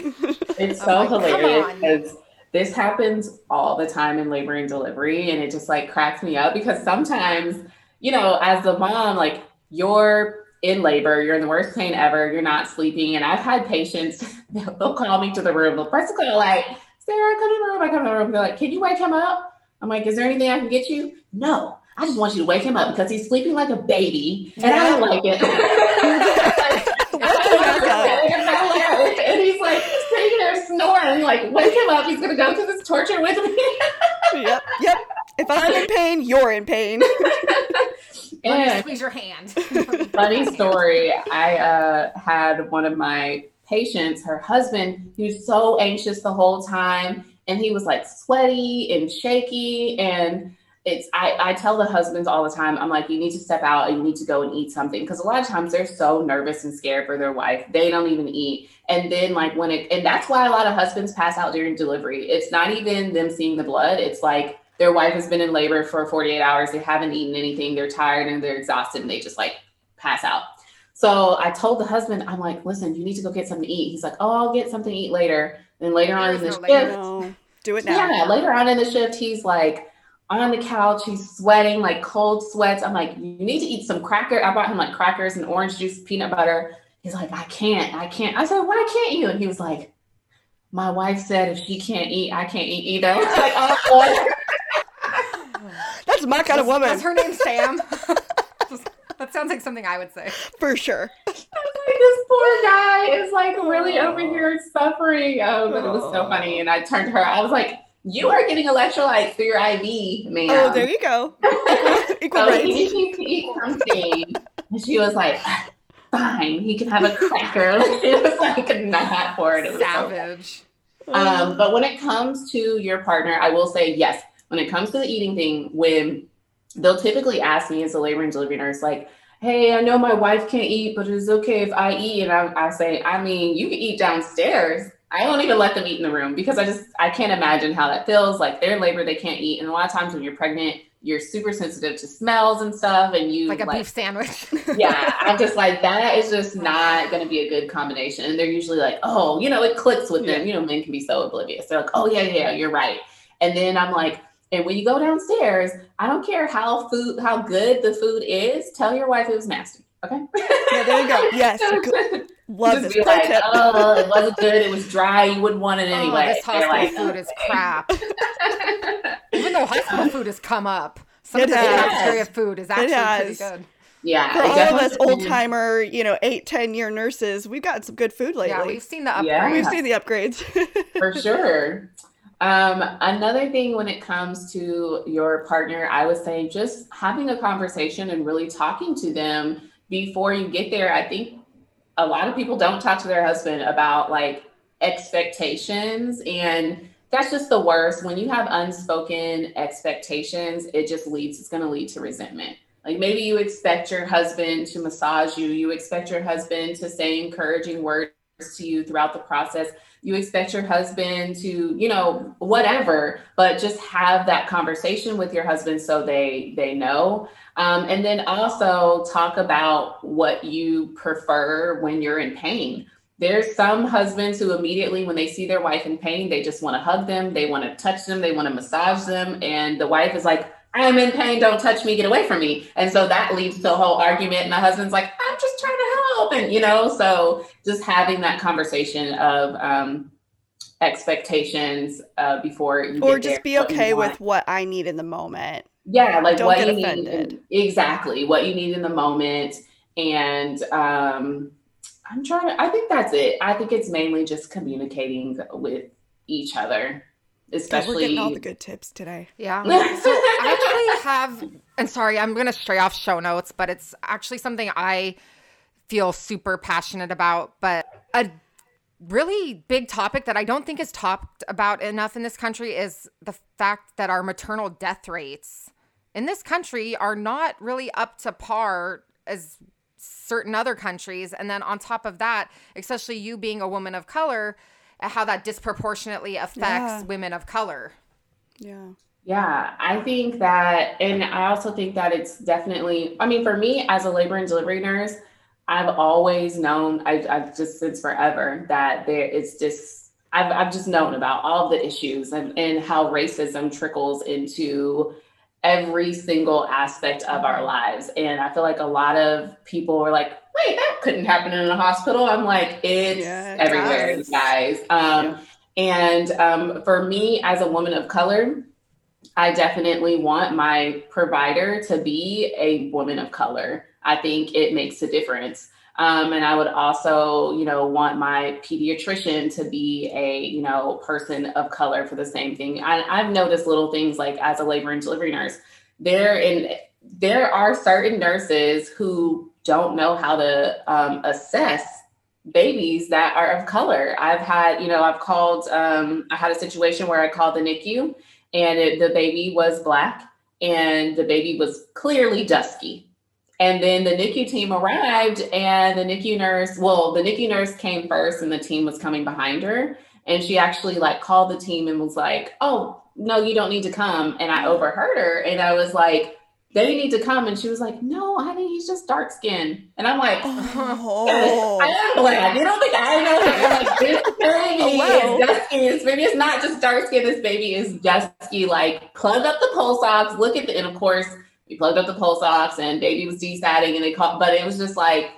It's so like, hilarious because this happens all the time in labor and delivery, and it just like cracks me up because sometimes, you know, as a mom, like you're in labor, you're in the worst pain ever, you're not sleeping, and I've had patients they'll call me to the room, they'll call like, Sarah, come to the room. I come to the room. They're like, can you wake him up? I'm like, is there anything I can get you? No, I just want you to wake him up because he's sleeping like a baby, and I don't like it. and he's like sitting there snoring, like, wake him up. He's gonna go through this torture with me. yep. Yep. If I'm in pain, you're in pain. Let me and squeeze your hand. funny story, I uh, had one of my patients, her husband, he was so anxious the whole time, and he was like sweaty and shaky, and it's I, I tell the husbands all the time i'm like you need to step out and you need to go and eat something because a lot of times they're so nervous and scared for their wife they don't even eat and then like when it and that's why a lot of husbands pass out during delivery. It's not even them seeing the blood it's like their wife has been in labor for 48 hours they haven't eaten anything they're tired and they're exhausted and they just like pass out so i told the husband i'm like listen you need to go get something to eat he's like oh i'll get something to eat later then later on in the no shift no. Do it now. yeah, later on in the shift, he's like on the couch, he's sweating like cold sweats. I'm like, you need to eat some cracker. I bought him like crackers and orange juice, peanut butter. He's like, I can't, I can't. I said, why can't you? And he was like, my wife said if she can't eat, I can't eat either. I was like, oh, That's my kind of woman. Was her name Sam? that sounds like something I would say. For sure. Like, this poor guy is like really over here suffering. Oh, but it was so funny. And I turned to her, I was like, you are getting electrolytes through your IV, man. Oh, there you go. Equal, equal So he rights. needs to eat something. and she was like, fine, he can have a cracker. it was like not for it. It was so Savage. um, but when it comes to your partner, I will say yes. When it comes to the eating thing, when they'll typically ask me as a labor and delivery nurse, like, "Hey, I know my wife can't eat, but it's okay if I eat." And I, I say, "I mean, you can eat downstairs." I don't even let them eat in the room because I just I can't imagine how that feels. Like they're in labor, they can't eat, and a lot of times when you're pregnant, you're super sensitive to smells and stuff, and you Like a beef sandwich. yeah, I'm just like that is just not going to be a good combination. And they're usually like, oh, you know, it clicks with them. You know, men can be so oblivious. They're like, oh yeah, yeah, you're right. And then I'm like, and when you go downstairs, I don't care how food, how good the food is. Tell your wife it was nasty. Okay. Yeah, there you go. Yes. good. Love Just this. be like, oh, it wasn't good. It was dry. You wouldn't want it oh, anyway. Oh, this hospital like, food is crap. Even though hospital food has come up, some It of the cafeteria food is actually pretty good. yeah. For all of us old timer, you know, eight, ten year nurses, we've got some good food lately. Yeah, we've seen the upgrades. Yeah. We've seen the upgrades. for sure. Um, another thing when it comes to your partner, I would say just having a conversation and really talking to them before you get there. I think a lot of people don't talk to their husband about like expectations and that's just the worst. When you have unspoken expectations, it just leads, it's going to lead to resentment. Like maybe you expect your husband to massage you, you expect your husband to say encouraging words to you throughout the process. You expect your husband to you know whatever but just have that conversation with your husband so they they know. Um, and then also talk about what you prefer when you're in pain. There's some husbands who immediately when they see their wife in pain they just want to hug them they want to touch them they want to massage them and the wife is like i'm in pain don't touch me get away from me and so that leads to a whole argument and the husband's like i'm just trying to help and you know so just having that conversation of um, expectations uh, before you or just there, be okay with what I need in the moment. yeah, like Don't what you offended. need exactly what you need in the moment. And um I'm trying to I think that's it. I think it's mainly just communicating with each other. Especially we're getting all the good tips today. Yeah. so I actually have and sorry, I'm gonna stray off show notes, but it's actually something I feel super passionate about. But a really big topic that I don't think is talked about enough in this country is the fact that our maternal death rates in this country are not really up to par as certain other countries. And then on top of that, especially you being a woman of color, Uh, how that disproportionately affects yeah. women of color. Yeah. Yeah, I think that, and I also think that it's definitely, I mean, for me as a labor and delivery nurse, I've always known, I, have I've just since forever that there is just, I've, I've just known about all the issues and, and how racism trickles into every single aspect of our mm-hmm. lives. And I feel like a lot of people are like, wait, that couldn't happen in a hospital. I'm like, it's yeah, it everywhere, does. guys. Um, yeah. And um, for me, as a woman of color, I definitely want my provider to be a woman of color. I think it makes a difference. Um, and I would also, you know, want my pediatrician to be a, you know, person of color for the same thing. I, I've noticed little things like as a labor and delivery nurse, there in there are certain nurses who don't know how to um, assess babies that are of color. I've had, you know, I've called, um, I had a situation where I called the NICU and it, the baby was black and the baby was clearly dusky and then the NICU team arrived, and the NICU nurse, well, the NICU nurse came first, and the team was coming behind her. And she actually like called the team and was like, "Oh, no, you don't need to come." And I overheard her, and I was like, "They need to come." And she was like, "No, honey, he's just dark skinned." And I'm like, oh. "I am black. You don't think I know?" I'm like, "This baby oh, is dusky. This baby is not just dark skinned. This baby is dusky. Like, plug up the pulse ox. Look at the, and of course." we plugged up the pulse ox and baby was desatting and they called, but it was just like,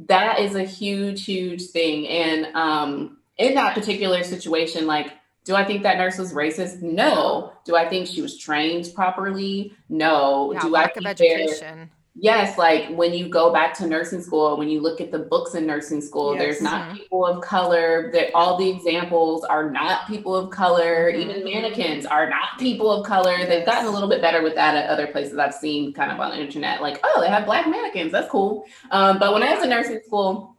that is a huge, huge thing. And um, in that particular situation, like, do I think that nurse was racist? No. Do I think she was trained properly? No. Yeah, do lack I think of education yes, like when you go back to nursing school, when you look at the books in nursing school, yes. there's not mm-hmm. people of color. That all the examples are not people of color. Mm-hmm. Even mannequins are not people of color. Yes. They've gotten a little bit better with that at other places I've seen kind of on the internet. Like, oh, they have black mannequins. That's cool. Um, but when I was in nursing school,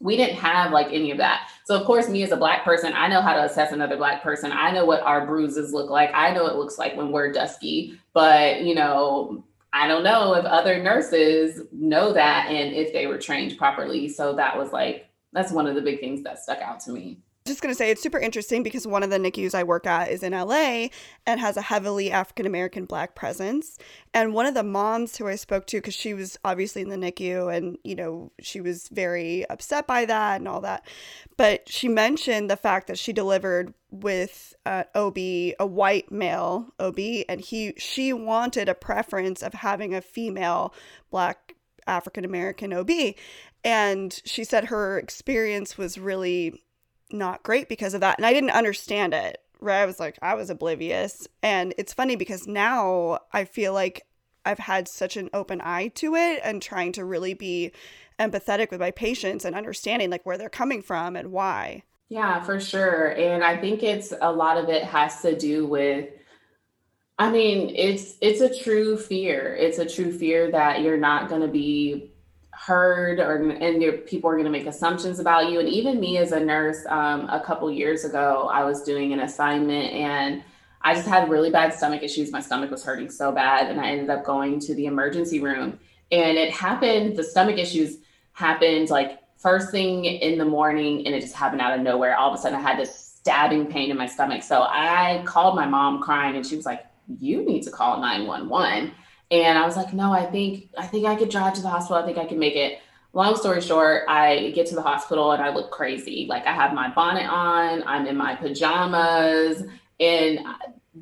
we didn't have like any of that. So of course, me as a black person, I know how to assess another black person. I know what our bruises look like. I know it looks like when we're dusky. But you know, I don't know if other nurses know that and if they were trained properly. So that was like, that's one of the big things that stuck out to me just going to say it's super interesting because one of the NICUs I work at is in LA and has a heavily African American black presence. And one of the moms who I spoke to, because she was obviously in the NICU and, you know, she was very upset by that and all that. But she mentioned the fact that she delivered with uh, an OB, a white male OB, and he she wanted a preference of having a female black African American OB. And she said her experience was really not great because of that. And I didn't understand it. Right. I was like, I was oblivious. And it's funny because now I feel like I've had such an open eye to it and trying to really be empathetic with my patients and understanding like where they're coming from and why. Yeah, for sure. And I think it's a lot of it has to do with I mean, it's it's a true fear. It's a true fear that you're not going to be heard or and your, people are going to make assumptions about you. And even me as a nurse um, a couple years ago i was doing an assignment and i just had really bad stomach issues. My stomach was hurting so bad and i ended up going to the emergency room. And it happened the stomach issues happened like first thing in the morning and it just happened out of nowhere. All of a sudden i had this stabbing pain in my stomach. So i called my mom crying and she was like you need to call 911 and I was like, no, I think I think I could drive to the hospital. I think I can make it. Long story short, I get to the hospital and I look crazy. Like I have my bonnet on, I'm in my pajamas, and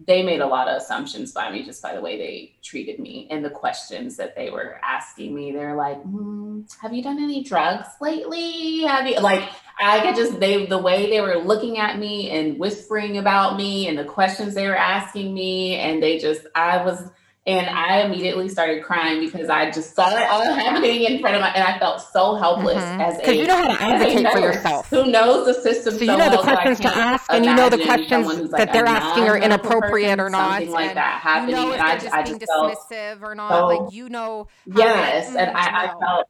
they made a lot of assumptions by me just by the way they treated me and the questions that they were asking me. They're like, mm, "Have you done any drugs lately? Have you like?" I could just they the way they were looking at me and whispering about me and the questions they were asking me, and they just I was And I immediately started crying because I just saw it all happening in front of my, and I felt so helpless mm-hmm. as a. Because you know how to advocate for yourself. Who knows the system? So, so you know the questions to ask, and you know the questions like that they're asking are inappropriate or not. Something like that happening, you know and I, just I just dismissive or not. So, like you know. Yes, and I, I felt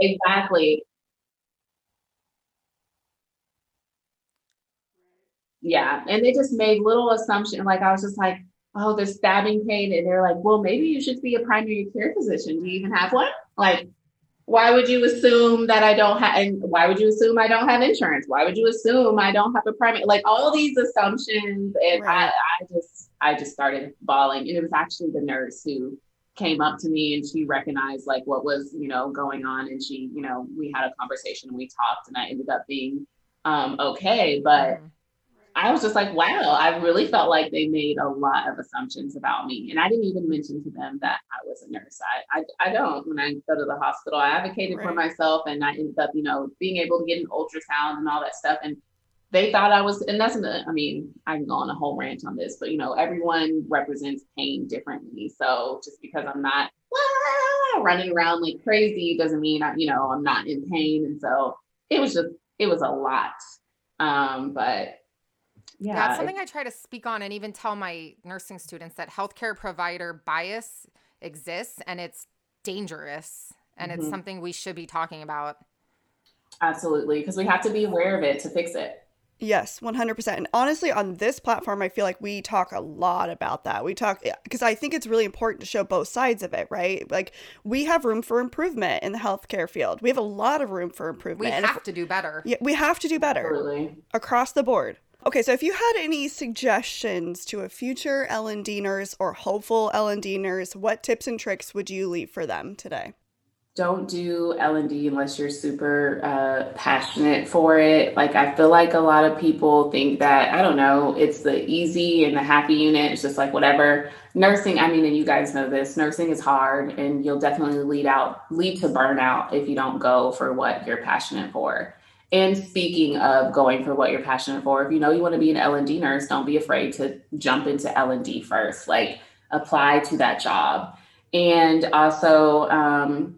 exactly Yeah. And they just made little assumption. Like I was just like, oh, there's stabbing pain. And they're like, well, maybe you should be a primary care physician. Do you even have one? Like, why would you assume that I don't have, and why would you assume I don't have insurance? Why would you assume I don't have a primary, like all these assumptions. And right. I, I just, I just started bawling. And it was actually the nurse who came up to me and she recognized like what was, you know, going on. And she, you know, we had a conversation and we talked and I ended up being um, okay. But, mm I was just like, wow, I really felt like they made a lot of assumptions about me. And I didn't even mention to them that I was a nurse. I, I, I don't. When I go to the hospital, I advocated right. for myself and I ended up, you know, being able to get an ultrasound and all that stuff. And they thought I was, and that's, I mean, I can go on a whole rant on this, but, you know, everyone represents pain differently. So just because I'm not running around like crazy doesn't mean, I, you know, I'm not in pain. And so it was just, it was a lot. Um, but yeah, that's something I try to speak on and even tell my nursing students that healthcare provider bias exists and it's dangerous and mm-hmm. it's something we should be talking about. Absolutely, because we have to be aware of it to fix it. Yes, 100%. And honestly, on this platform, I feel like we talk a lot about that. We talk because I think it's really important to show both sides of it, right? Like, we have room for improvement in the healthcare field. We have a lot of room for improvement. We have if, to do better. Yeah, we have to do better. Absolutely. Across the board. Okay, so if you had any suggestions to a future L&D nurse or hopeful L&D nurse, what tips and tricks would you leave for them today? Don't do L&D unless you're super uh, passionate for it. Like I feel like a lot of people think that I don't know, it's the easy and the happy unit. It's just like whatever. Nursing, I mean, and you guys know this. Nursing is hard, and you'll definitely lead out lead to burnout if you don't go for what you're passionate for. And speaking of going for what you're passionate for, if you know you want to be an L&D nurse, don't be afraid to jump into L&D first. Like apply to that job. And also, um,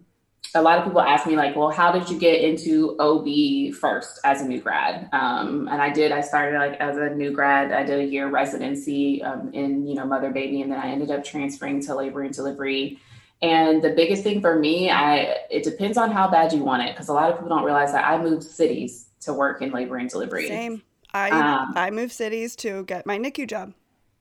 a lot of people ask me like, well, how did you get into OB first as a new grad? Um, and I did. I started like as a new grad. I did a year residency um, in you know mother baby, and then I ended up transferring to labor and delivery. And the biggest thing for me, I it depends on how bad you want it because a lot of people don't realize that I moved cities to work in labor and delivery. Same. I um, I moved cities to get my NICU job.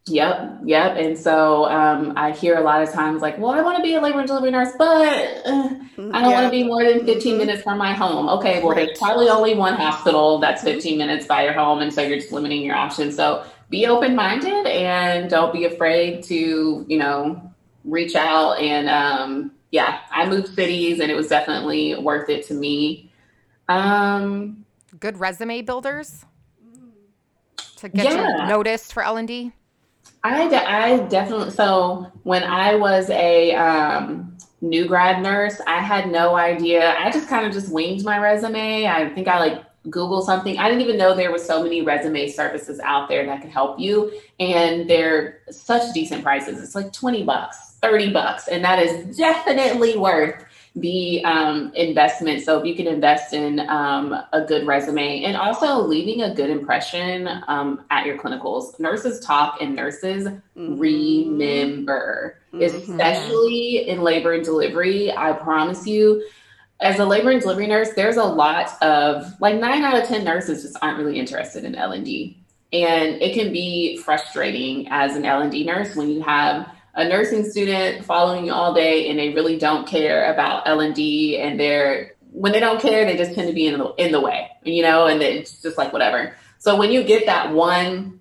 Yep, yep. And so um, I hear a lot of times like, well, I want to be a labor and delivery nurse, but uh, I don't want to be more than 15 mm-hmm. minutes from my home. Okay, well, right. there's probably only one hospital that's 15 minutes by your home. And so you're just limiting your options. So be open minded and don't be afraid to, you know, reach out and um, yeah, I moved cities and it was definitely worth it to me. Um, Good resume builders to get yeah. you noticed for L and D. I, de- I definitely so when I was a um, new grad nurse, I had no idea. I just kind of just winged my resume. I think I like Google something. I didn't even know there was so many resume services out there that could help you, and they're such decent prices. It's like twenty bucks 30 bucks and that is definitely worth the um, investment so if you can invest in um, a good resume and also leaving a good impression um, at your clinicals nurses talk and nurses mm-hmm. remember mm-hmm. especially in labor and delivery i promise you as a labor and delivery nurse there's a lot of like nine out of ten nurses just aren't really interested in l&d and it can be frustrating as an l&d nurse when you have a nursing student following you all day and they really don't care about L&D and they're when they don't care they just tend to be in the in the way you know and it's just like whatever. So when you get that one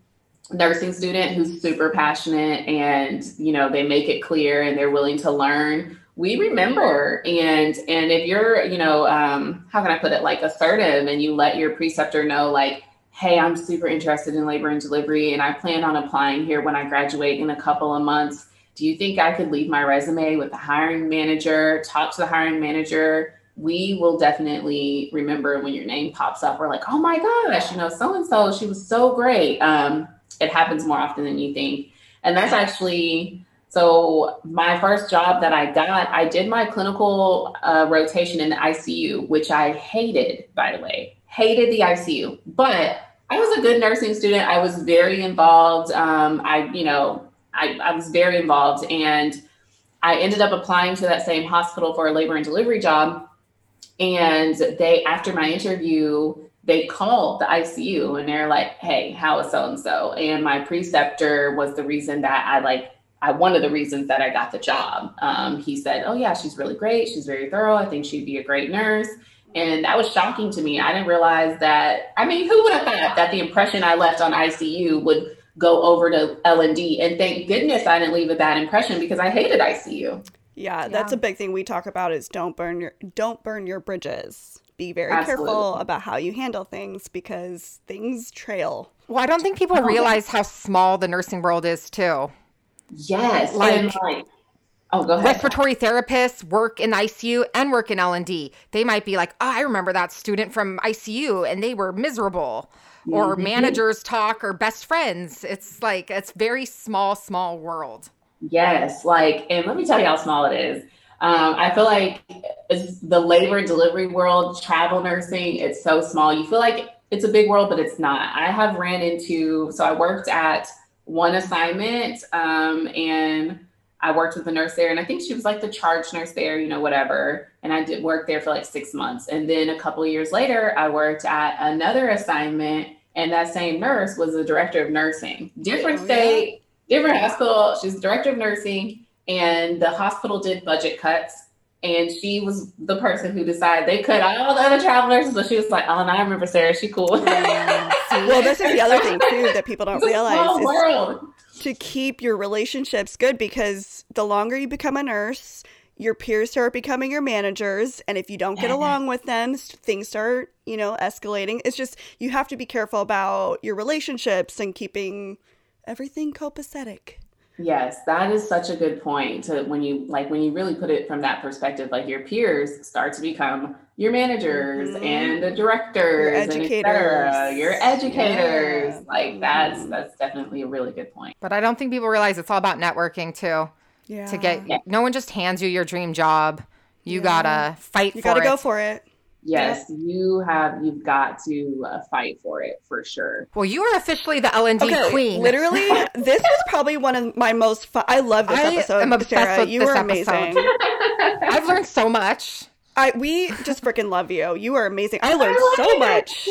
nursing student who's super passionate and you know they make it clear and they're willing to learn we remember and and if you're you know um, how can i put it like assertive and you let your preceptor know like hey i'm super interested in labor and delivery and i plan on applying here when i graduate in a couple of months do you think I could leave my resume with the hiring manager, talk to the hiring manager? We will definitely remember when your name pops up. We're like, oh my gosh, you know, so and so, she was so great. Um, it happens more often than you think. And that's actually so my first job that I got, I did my clinical uh, rotation in the ICU, which I hated, by the way, hated the ICU. But I was a good nursing student. I was very involved. Um, I, you know, I, I was very involved, and I ended up applying to that same hospital for a labor and delivery job. And they, after my interview, they called the ICU and they're like, "Hey, how is so and so?" And my preceptor was the reason that I like I, one of the reasons that I got the job. Um, he said, Oh, yeah, she's really great. She's very thorough. I think she'd be a great nurse. And that was shocking to me. I didn't realize that. I mean, who would have thought that the impression I left on ICU would go over to L and D? And thank goodness I didn't leave a bad impression because I hated ICU. Yeah, that's a big thing we talk about is don't burn your don't burn your bridges. Be very Absolutely. careful about how you handle things because things trail. Well, I don't think people oh, realize how small the nursing world is too. Yes. Like, like oh, go ahead. Respiratory therapists work in ICU and work in L&D. They might be like, oh, I remember that student from ICU and they were miserable. Mm-hmm. Or managers talk or best friends. It's like, it's very small, small world. Yes. Like, and let me tell you how small it is. Um, I feel like the labor and delivery world, travel nursing, it's so small. You feel like it's a big world, but it's not. I have ran into, so I worked at one assignment um, and I worked with a nurse there, and I think she was like the charge nurse there, you know, whatever. And I did work there for like six months. And then a couple of years later, I worked at another assignment, and that same nurse was the director of nursing, different oh, state, different hospital. She's the director of nursing, and the hospital did budget cuts. And she was the person who decided they cut all the other travel nurses. So she was like, "Oh, no, I remember Sarah. She cool." well, this is the other thing too that people don't realize is. To keep your relationships good because the longer you become a nurse, your peers start becoming your managers, and if you don't get mm-hmm. along with them, things start, you know, escalating. It's just you have to be careful about your relationships and keeping everything copacetic. Yes, that is such a good point to when you like when you really put it from that perspective, like your peers start to become your managers mm-hmm. and the directors your educators. and your educators. Yeah. Like that's that's definitely a really good point. But I don't think people realize it's all about networking too. Yeah. To get yeah. no one just hands you your dream job. You yeah. gotta fight you for gotta it. go for it. Yes, you have. You've got to uh, fight for it for sure. Well, you are officially the L and D queen. Literally, this was probably one of my most. Fun- I love this I episode. I'm obsessed Sarah. With you were amazing. I've learned so much. I we just freaking love you. You are amazing. I learned I so much.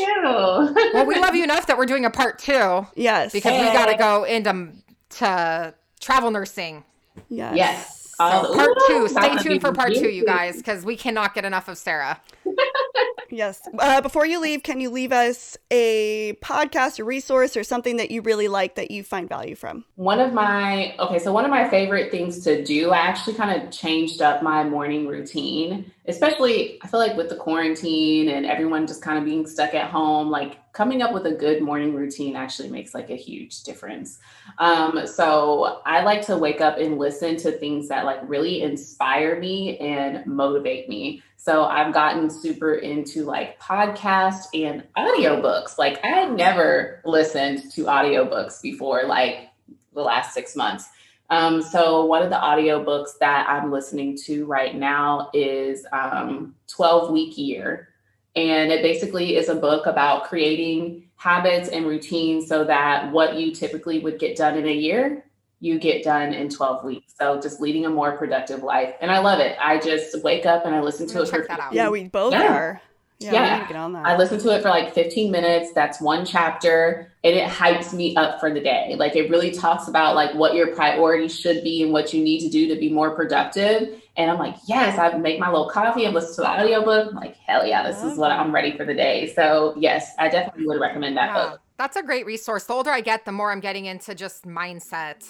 well, we love you enough that we're doing a part two. Yes, because hey. we got to go into to travel nursing. Yes. Yes. So part two. Stay tuned for part two, you guys, because we cannot get enough of Sarah. yes. Uh, before you leave, can you leave us a podcast, a resource, or something that you really like that you find value from? One of my, okay, so one of my favorite things to do, I actually kind of changed up my morning routine, especially I feel like with the quarantine and everyone just kind of being stuck at home, like coming up with a good morning routine actually makes like a huge difference. Um, so I like to wake up and listen to things that like really inspire me and motivate me. So I've gotten super into like podcasts and audiobooks. Like I had never listened to audiobooks before like the last six months. Um, so one of the audiobooks that I'm listening to right now is um, 12 Week Year and it basically is a book about creating habits and routines so that what you typically would get done in a year, you get done in 12 weeks. So just leading a more productive life. And I love it. I just wake up and I listen to it. Check that out. Yeah, we both yeah. are. Yeah, yeah. get on that. I listen to it for like 15 minutes. That's one chapter, and it hypes me up for the day. Like it really talks about like what your priorities should be and what you need to do to be more productive. And I'm like, yes, I make my little coffee and listen to the audiobook. I'm like, hell yeah, this is what I'm ready for the day. So yes, I definitely would recommend that yeah, book. That's a great resource. The older I get, the more I'm getting into just mindset.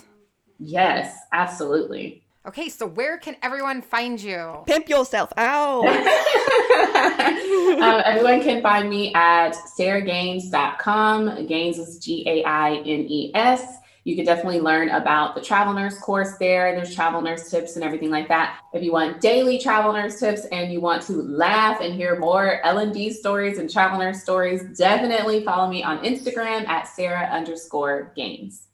Yes, absolutely. Okay, so where can everyone find you? Pimp yourself out. um, everyone can find me at sarahgaines.com. Gaines is G A I N E S. You can definitely learn about the travel nurse course there. There's travel nurse tips and everything like that. If you want daily travel nurse tips and you want to laugh and hear more L&D stories and travel nurse stories, definitely follow me on Instagram at Sarah underscore Gaines.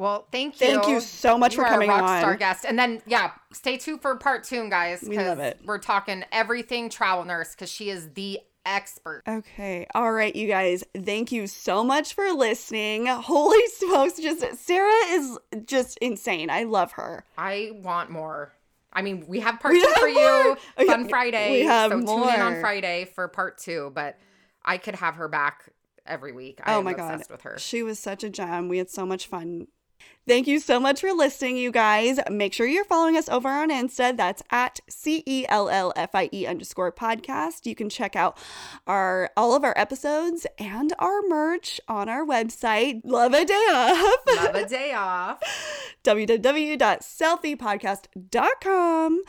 Well, thank you. Thank you so much you for are coming rock on. star guest. And then, yeah, stay tuned for part two, guys. We love 'cause it. We're talking everything travel nurse because she is the expert. Okay. All right, you guys. Thank you so much for listening. Holy smokes, just Sarah is just insane. I love her. I want more. I mean, we have part We two have for more. you, Okay, Fun Friday. we have so tune in on. Friday for part two. But I could have her back every week. I oh am my god. obsessed with her. She was such a gem. We had so much fun. Thank you so much for listening, you guys. Make sure you're following us over on Insta. That's at C E L L F I E underscore podcast. You can check out our all of our episodes and our merch on our website. Love a day off. Love a day off. www.cellfiepodcast.com.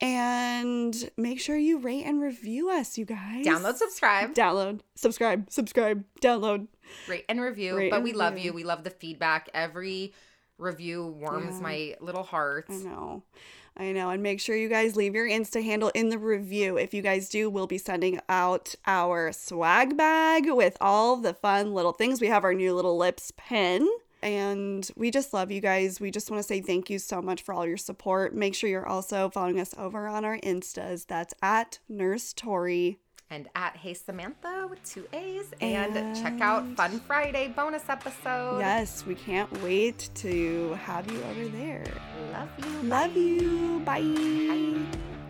And make sure you rate and review us, you guys. Download, subscribe, Download, subscribe, subscribe, download. rate, and review. Rate but and we love you. We love the feedback. Every review warms Yeah. my little heart. I know. I know. And make sure you guys leave your Insta handle in the review. If you guys do, we'll be sending out our swag bag with all the fun little things. We have our new little lips pin. And we just love you guys. We just want to say thank you so much for all your support. Make sure you're also following us over on our Instas. That's at Nurse Tori. And at Hey Samantha with two A's. And, check out Fun Friday bonus episode. Yes, we can't wait to have you over there. Love you. Love you. Bye. Bye.